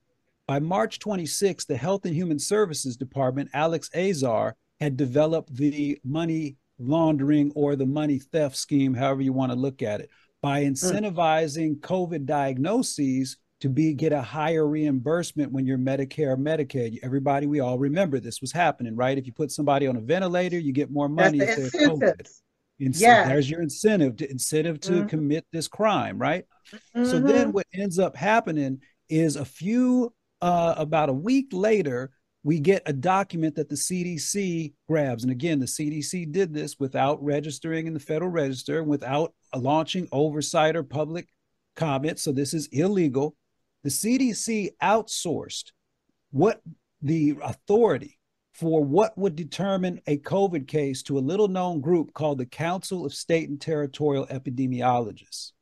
by March 26, the Health and Human Services Department, Alex Azar, had developed the money laundering or the money theft scheme, however you want to look at it, by hmm. incentivizing COVID diagnoses to be get a higher reimbursement when you're Medicare or Medicaid. Everybody, we all remember this was happening, right? If you put somebody on a ventilator, you get more money if they're COVID. yeah. There's your incentive to incentive to mm-hmm. commit this crime, right? Mm-hmm. So then what ends up happening is a few uh, about a week later, we get a document that the CDC grabs. And again, the CDC did this without registering in the Federal Register, without launching oversight or public comment. So this is illegal the CDC outsourced what the authority for what would determine a COVID case to a little known group called the Council of State and Territorial Epidemiologists.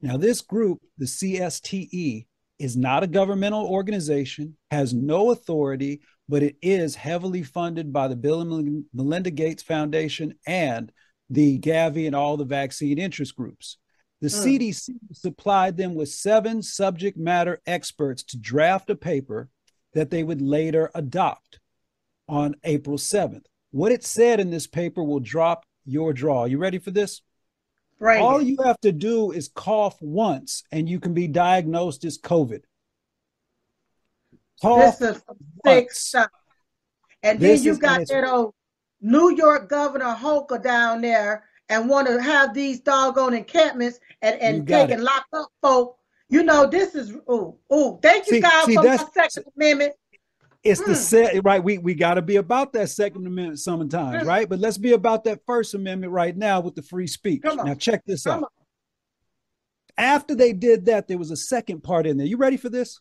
Now, this group, the CSTE, is not a governmental organization, has no authority, but it is heavily funded by the Bill and Melinda Gates Foundation and the Gavi and all the vaccine interest groups. The mm. CDC supplied them with seven subject matter experts to draft a paper that they would later adopt on April 7th. What it said in this paper will drop your draw. You ready for this? Right. All you have to do is cough once and you can be diagnosed as COVID. Cough this is big stuff. And then this you got that old New York Governor Hochul down there and want to have these doggone encampments and, and take and lock up folk. You know, this is oh oh. Thank you, see, God, see, for my Second Amendment. It's mm. the set right. We we got to be about that Second Amendment sometimes, mm. right? But let's be about that First Amendment right now with the free speech. Now check this Come out. On. After they did that, there was a second part in there. You ready for this?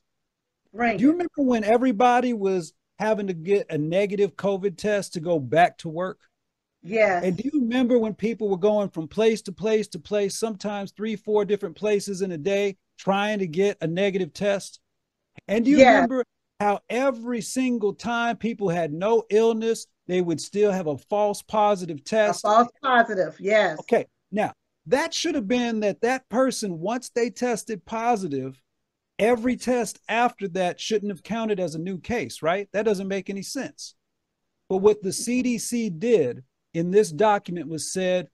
Right. Do you remember when everybody was having to get a negative COVID test to go back to work? Yeah. And do you remember when people were going from place to place to place, sometimes three, four different places in a day, trying to get a negative test? And do you yeah. remember how every single time people had no illness, they would still have a false positive test? A false positive, yes. Okay. Now, that should have been that that person, once they tested positive, every test after that shouldn't have counted as a new case, right? That doesn't make any sense. But what the CDC did in this document was said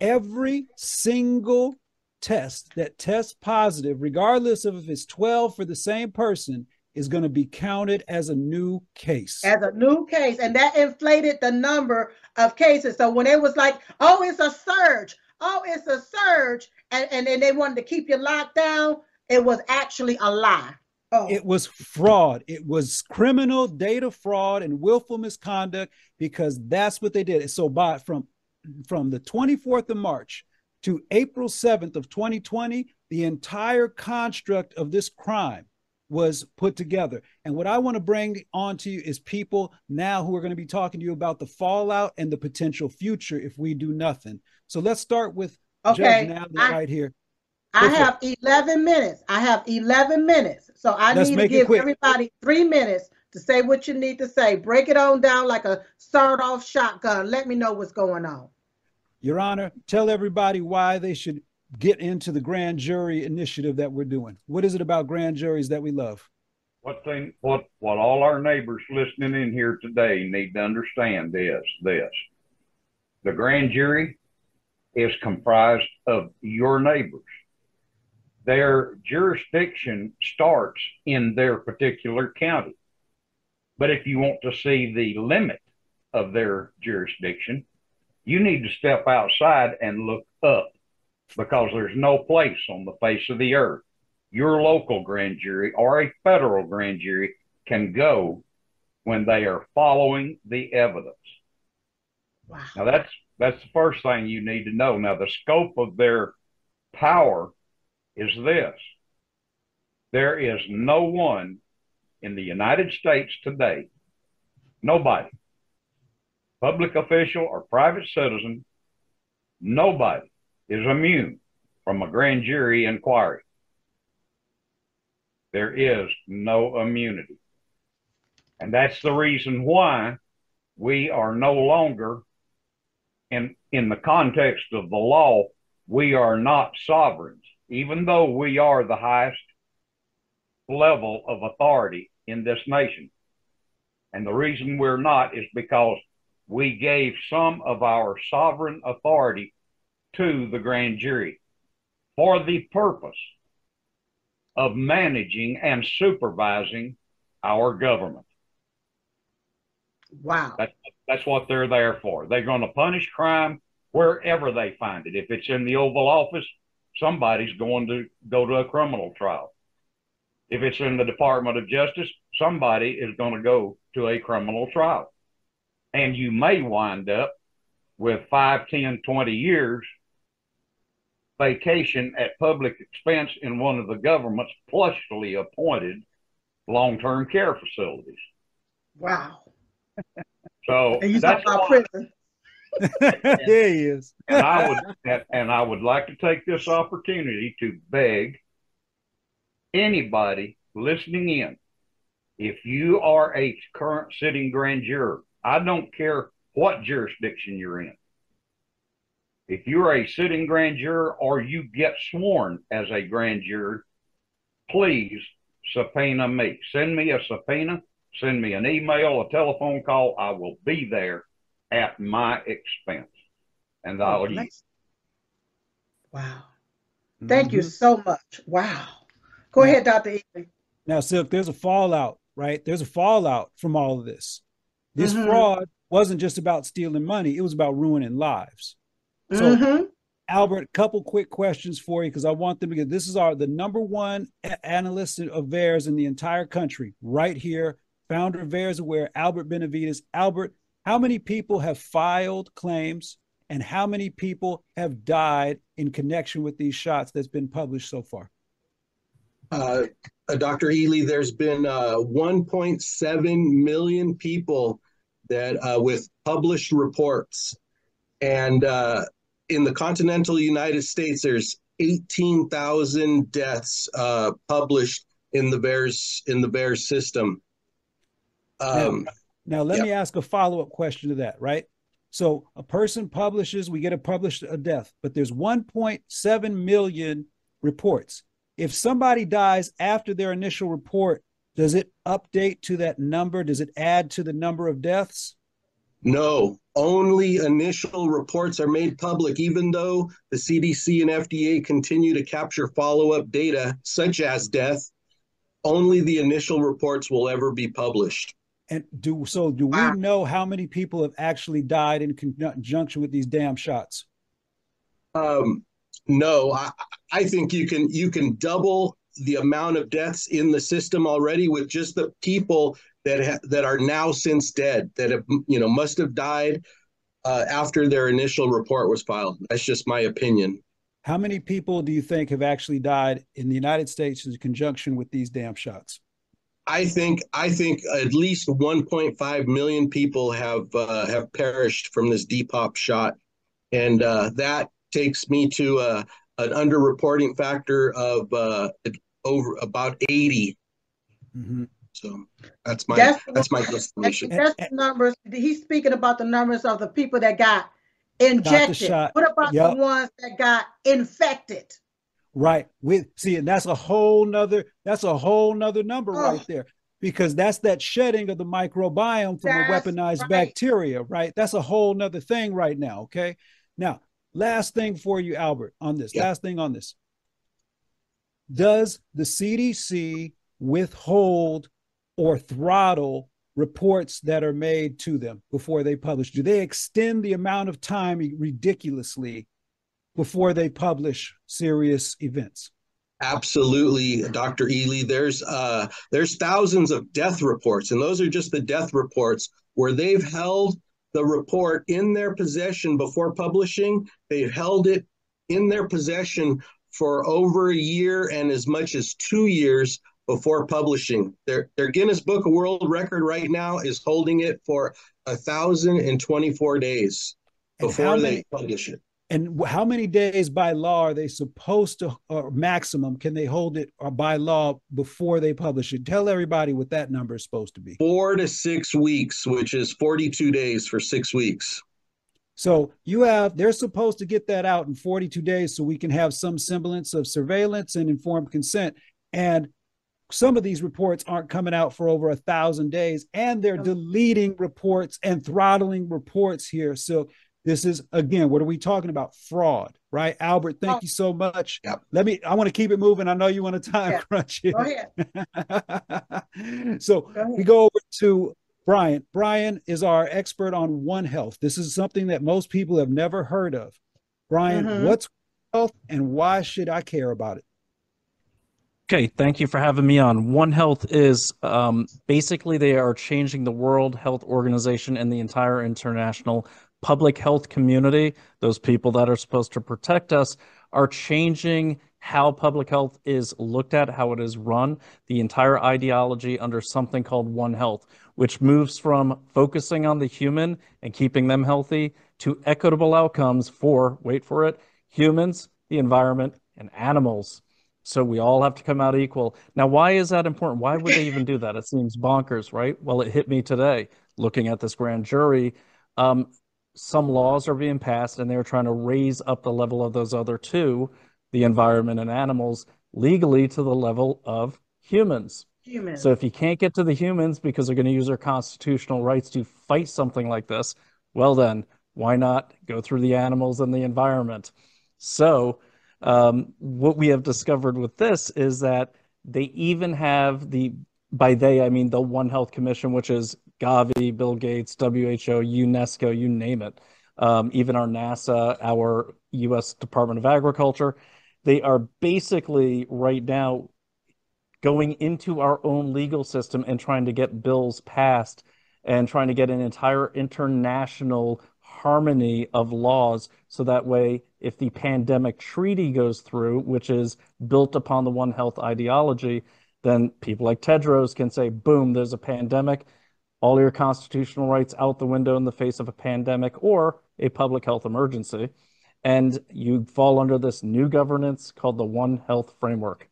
every single test that tests positive, regardless of if it's 12 for the same person, is going to be counted as a new case. As a new case. And that inflated the number of cases. So when it was like, oh, it's a surge, oh, it's a surge, and, and then they wanted to keep you locked down, it was actually a lie. Oh. It was fraud. It was criminal data fraud and willful misconduct because that's what they did. So by from from the 24th of March to April 7th of 2020, the entire construct of this crime was put together. And what I want to bring on to you is people now who are going to be talking to you about the fallout and the potential future if we do nothing. So let's start with okay. Judge I, right here. I have 11 minutes. I have 11 minutes. So I Let's need to give everybody three minutes to say what you need to say. Break it on down like a start off shotgun. Let me know what's going on. Your Honor, tell everybody why they should get into the grand jury initiative that we're doing. What is it about grand juries that we love? What thing what what all our neighbors listening in here today need to understand is this. The grand jury is comprised of your neighbors their jurisdiction starts in their particular county. But if you want to see the limit of their jurisdiction, you need to step outside and look up because there's no place on the face of the earth your local grand jury or a federal grand jury can go when they are following the evidence. Wow. Now that's that's the first thing you need to know. Now the scope of their power is this there is no one in the United States today, nobody, public official or private citizen, nobody is immune from a grand jury inquiry. There is no immunity. And that's the reason why we are no longer, in, in the context of the law, we are not sovereigns even though we are the highest level of authority in this nation. And the reason we're not is because we gave some of our sovereign authority to the grand jury for the purpose of managing and supervising our government. Wow. That's, that's what they're there for. They're going to punish crime wherever they find it. If it's in the Oval Office, somebody's going to go to a criminal trial. If it's in the Department of Justice, somebody is going to go to a criminal trial. And you may wind up with 5, 10, 20 years vacation at public expense in one of the government's plushly appointed long term care facilities. Wow. So and you talk about why, prison. there he is. and I would and I would like to take this opportunity to beg anybody listening in, if you are a current sitting grand juror, I don't care what jurisdiction you're in. If you're a sitting grand juror or you get sworn as a grand juror, please subpoena me. Send me a subpoena, send me an email, a telephone call. I will be there at my expense. And I'll oh, use. Wow. Thank mm-hmm. you so much. Wow. Go ahead, Dr. Ealy. Now, Silk, there's a fallout, right? There's a fallout from all of this. This mm-hmm. fraud wasn't just about stealing money, it was about ruining lives. So, mm-hmm. Albert, couple quick questions for you because I want them to get this is our the number one a- analyst of VAERS in the entire country, right here, founder of VAERS Aware, Albert Benavides. Albert, how many people have filed claims and how many people have died in connection with these shots that's been published so far? Uh, uh, Dr. Ealy, there's been uh, 1.7 million people that uh, with published reports, and uh, in the continental United States, there's 18,000 deaths uh, published in the VAERS in the VAERS system. Um, now, now, let yeah. me ask a follow up question to that. Right, so a person publishes, we get a published a death, but there's 1.7 million reports. If somebody dies after their initial report, does it update to that number? Does it add to the number of deaths? No, only initial reports are made public, even though the CDC and FDA continue to capture follow up data, such as death. Only the initial reports will ever be published. And do so? Do we know how many people have actually died in conjunction with these damn shots? Um, no, I, I think you can you can double the amount of deaths in the system already with just the people that ha- that are now since dead that have you know must have died uh, after their initial report was filed. That's just my opinion. How many people do you think have actually died in the United States in conjunction with these damn shots? I think I think at least 1.5 million people have uh, have perished from this Depop shot, and uh, that takes me to uh, an underreporting factor of uh, over about 80. Mm-hmm. So that's my that's, that's my estimation. That's the numbers. He's speaking about the numbers of the people that got injected. What about yep. the ones that got infected? Right. With see, and that's a whole nother that's a whole nother number oh. right there. Because that's that shedding of the microbiome from that's a weaponized right. bacteria, right? That's a whole nother thing right now. Okay. Now, last thing for you, Albert, on this. Yep. Last thing on this. Does the CDC withhold or throttle reports that are made to them before they publish? Do they extend the amount of time ridiculously before they publish serious events? Absolutely, Dr. Ealy. There's uh, there's thousands of death reports, and those are just the death reports where they've held the report in their possession before publishing. They've held it in their possession for over a year and as much as two years before publishing. Their their Guinness Book of World Record right now is holding it for a thousand and twenty four days before many, they publish it. And how many days by law are they supposed to, or maximum, can they hold it or by law before they publish it? Tell everybody what that number is supposed to be. Four to six weeks, which is 42 days for six weeks. So you have, they're supposed to get that out in 42 days so we can have some semblance of surveillance and informed consent. And some of these reports aren't coming out for over a thousand days and they're deleting reports and throttling reports here so This is again, what are we talking about? Fraud, right? Albert, thank oh. you so much. Yep. Let me. I want to keep it moving. I know you want to time yeah. crunch it. Go so go we go over to Brian. Brian is our expert on One Health. This is something that most people have never heard of. Brian, mm-hmm. what's health and why should I care about it? Okay, thank you for having me on. One Health is um, basically they are changing the World Health Organization and the entire international public health community. Those people that are supposed to protect us are changing how public health is looked at, how it is run, the entire ideology under something called One Health, which moves from focusing on the human and keeping them healthy to equitable outcomes for, wait for it, humans, the environment, and animals. So we all have to come out equal. Now, why is that important? Why would they even do that? It seems bonkers, right? Well, it hit me today looking at this grand jury. Um, some laws are being passed and they're trying to raise up the level of those other two, the environment and animals, legally to the level of humans. Humans. So if you can't get to the humans because they're going to use their constitutional rights to fight something like this, well, then why not go through the animals and the environment? So um, what we have discovered with this is that they even have the by they I mean the One Health Commission, which is Gavi, Bill Gates, WHO, UNESCO, you name it. Um, even our NASA, our U.S. Department of Agriculture, they are basically right now going into our own legal system and trying to get bills passed and trying to get an entire international harmony of laws so that way if the pandemic treaty goes through which is built upon the one health ideology then people like tedros can say boom there's a pandemic all your constitutional rights out the window in the face of a pandemic or a public health emergency and you fall under this new governance called the one health framework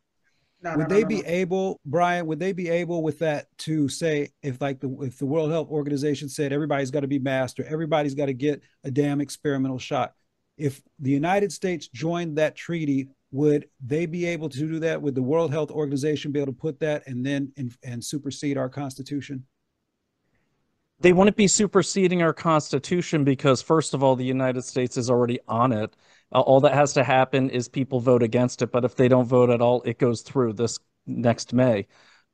no, would no, they no, be able, Brian? Would they be able with that to say if like the if the World Health Organization said everybody's got to be masked or everybody's got to get a damn experimental shot? If the United States joined that treaty, would they be able to do that? Would the World Health Organization be able to put that and then and, and supersede our Constitution? They wouldn't be superseding our Constitution because, first of all, the United States is already on it. Uh, all that has to happen is people vote against it. But if they don't vote at all, it goes through this next May.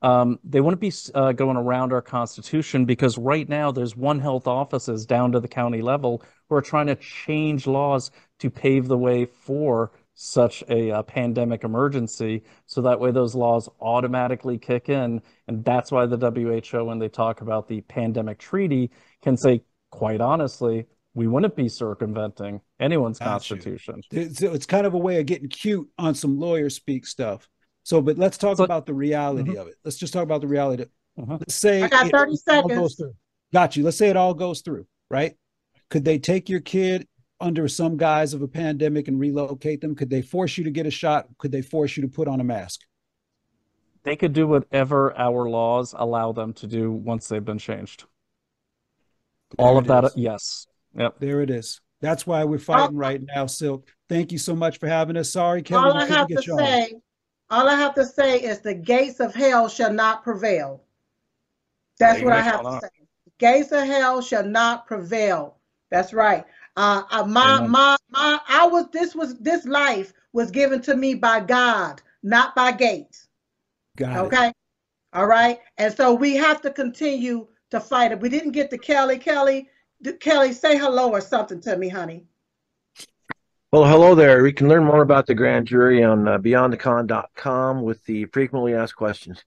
Um, they wouldn't be uh, going around our Constitution because right now there's one health offices down to the county level who are trying to change laws to pave the way for such a, uh, pandemic emergency. So that way those laws automatically kick in. And that's why the WHO, when they talk about the pandemic treaty, can say, quite honestly, we wouldn't be circumventing anyone's Got constitution. It's, it's, kind of a way of getting cute on some lawyer speak stuff. So, but let's talk but, about the reality mm-hmm. of it. Let's just talk about the reality. Uh-huh. Let's say I got 30 seconds. Got you. Let's say it all goes through, right? Could they take your kid under some guise of a pandemic and relocate them? Could they force you to get a shot? Could they force you to put on a mask? They could do whatever our laws allow them to do once they've been changed. There All of that, yes. Yep. There it is. That's why we're fighting right now, Silk. Thank you so much for having us. Sorry, Kelly. All I have to say, on. All I have to say is the gates of hell shall not prevail. That's what I have to say. Gates of hell shall not prevail. That's right. Uh, uh, my Amen. my my I was this was this life was given to me by God, not by Gates. Got okay. It. All right. And so we have to continue to fight it. We didn't get to Kelly. Kelly, Kelly, say hello or something to me, honey. Well, hello there. We can learn more about the grand jury on uh, beyondthecon.com with the frequently asked questions.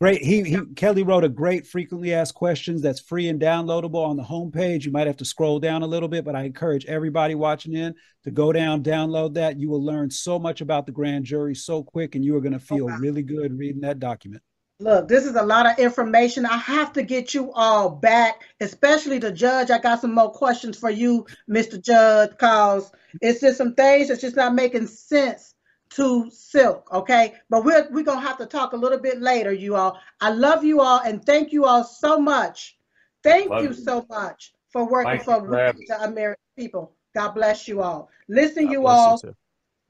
Great. He, he Kelly wrote a great frequently asked questions that's free and downloadable on the homepage. You might have to scroll down a little bit, but I encourage everybody watching in to go down, download that. You will learn so much about the grand jury so quick, and you are going to feel oh, wow. really good reading that document. Look, this is a lot of information. I have to get you all back, especially the judge. I got some more questions for you, Mr. Judge, because it's just some things that's just not making sense to Silk, okay? But we're we're gonna have to talk a little bit later, you all. I love you all and thank you all so much. Thank you, you so much for working for the American people. God bless you all. Listen, God you all. You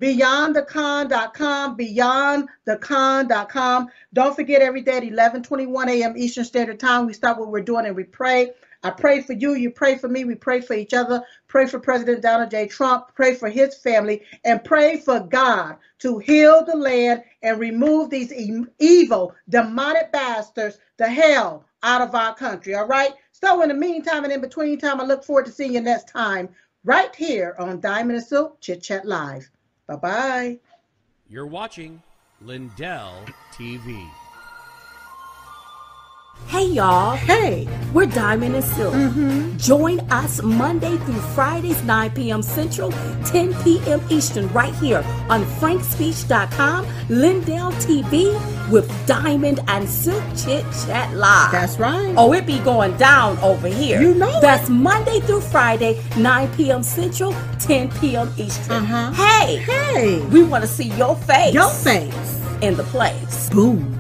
beyondthecon.com, beyondthecon.com. Don't forget every day at 11 21 a.m. Eastern Standard Time, we start what we're doing and we pray. I pray for you. You pray for me. We pray for each other. Pray for President Donald J. Trump. Pray for his family. And pray for God to heal the land and remove these evil, demonic bastards, the hell out of our country. All right. So, in the meantime and in between time, I look forward to seeing you next time right here on Diamond and Silk Chit Chat Live. Bye bye. You're watching Lindell TV. Hey y'all. Hey. We're Diamond and Silk. Mm-hmm. Join us Monday through Fridays, 9 p.m. Central, 10 p.m. Eastern, right here on frankspeech.com, Lindell TV with Diamond and Silk Chit Chat Live. That's right. Oh, it be going down over here. You know That's Monday through Friday, 9 p.m. Central, 10 p.m. Eastern. Uh-huh. Hey. Hey. We want to see your face. Your face. In the place. Boom.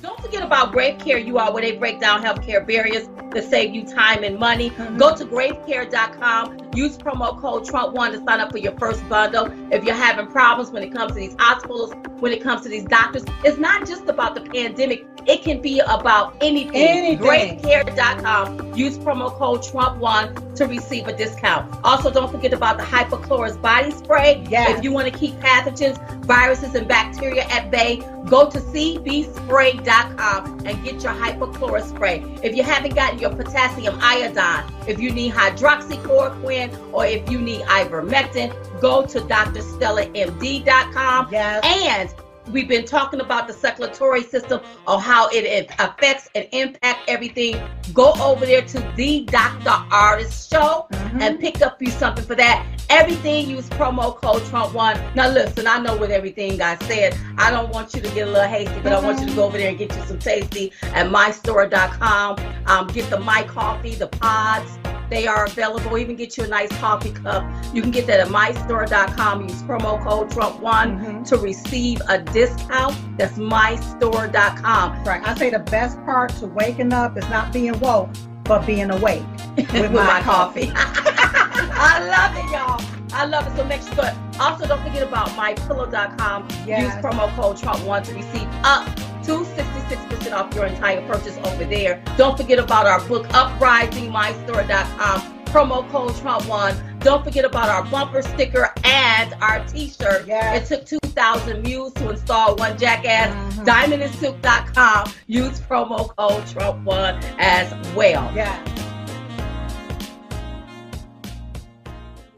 Don't forget about Grave Care, you Are, where they break down healthcare barriers to save you time and money. Mm-hmm. Go to gravecare.com. Use promo code Trump1 to sign up for your first bundle. If you're having problems when it comes to these hospitals, when it comes to these doctors, it's not just about the pandemic. It can be about anything. Anything. Gravecare.com. Use promo code Trump1 to receive a discount. Also, don't forget about the Hypochlorous body spray. Yes. If you want to keep pathogens, viruses, and bacteria at bay, go to cbspray.com and get your hypochlorous spray. If you haven't gotten your potassium iodine, if you need hydroxychloroquine, or if you need ivermectin, go to drstellamd.com. Yes. And we've been talking about the circulatory system or how it affects and impact everything. Go over there to the Dr. Ardis Show mm-hmm. and pick up you something for that. Everything use promo code Trump1. Now listen, I know with everything I said, I don't want you to get a little hasty, but I want you to go over there and get you some tasty at mystore.com. Um, get the My Coffee, the pods. They are available. Even get you a nice coffee cup. You can get that at mystore.com. Use promo code Trump1 to receive a discount. That's mystore.com. Right. I say the best part to waking up is not being woke, but being awake with, with my, coffee. I love it, y'all. I love it. So make sure. But also, don't forget about mypillow.com. Yes. Use promo code Trump1 to receive up to 66% off your entire purchase over there. Don't forget about our book, UprisingMyStore.com. Promo code Trump1. Don't forget about our bumper sticker and our t-shirt. Yes. It took 2,000 Mules to install one jackass. Mm-hmm. DiamondandSilk.com. Use promo code Trump1 as well. Yeah.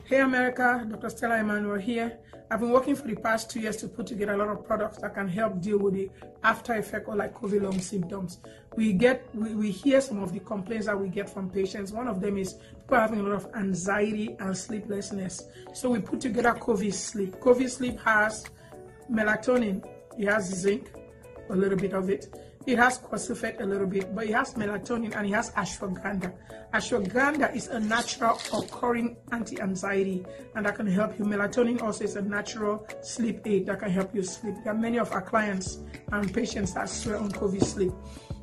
Hey America, Dr. Stella Immanuel here. I've been working for the past two years to put together a lot of products that can help deal with the after effect or like COVID long symptoms. We get we, we hear some of the complaints that we get from patients. One of them is people having a lot of anxiety and sleeplessness. So we put together COVID sleep. COVID sleep has melatonin, it has zinc, a little bit of it. It has quercetin a little bit, but it has melatonin and it has ashwagandha. Ashwagandha is a natural occurring anti-anxiety and that can help you. Melatonin also is a natural sleep aid that can help you sleep. There are many of our clients and patients that swear on COVID sleep.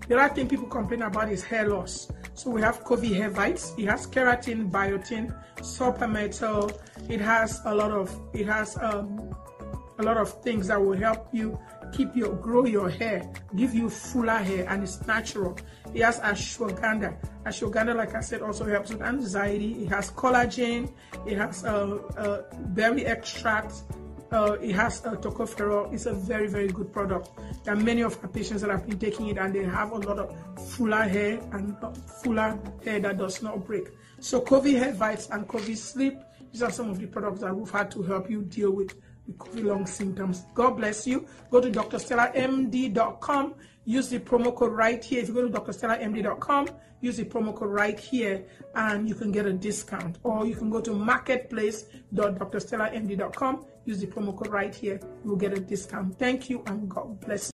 The other thing people complain about is hair loss. So we have COVID hair bites. It has keratin, biotin, sulfur metal. It has a lot of it has um, a lot of things that will help you keep your grow your hair, give you fuller hair, and it's natural. It has ashwagandha. Ashwagandha, like I said, also helps with anxiety. It has collagen. It has uh, uh, berry extract. Uh, it has uh, tocopherol. It's a very, very good product. There are many of our patients that have been taking it and they have a lot of fuller hair and fuller hair that does not break. So COVID hair bites and COVID sleep, these are some of the products that we've had to help you deal with COVID long symptoms. God bless you. Go to drstellamd.com. Use the promo code right here. If you go to drstellamd.com, use the promo code right here and you can get a discount. Or you can go to marketplace.drstellamd.com. Use the promo code right here. You will get a discount. Thank you and God bless.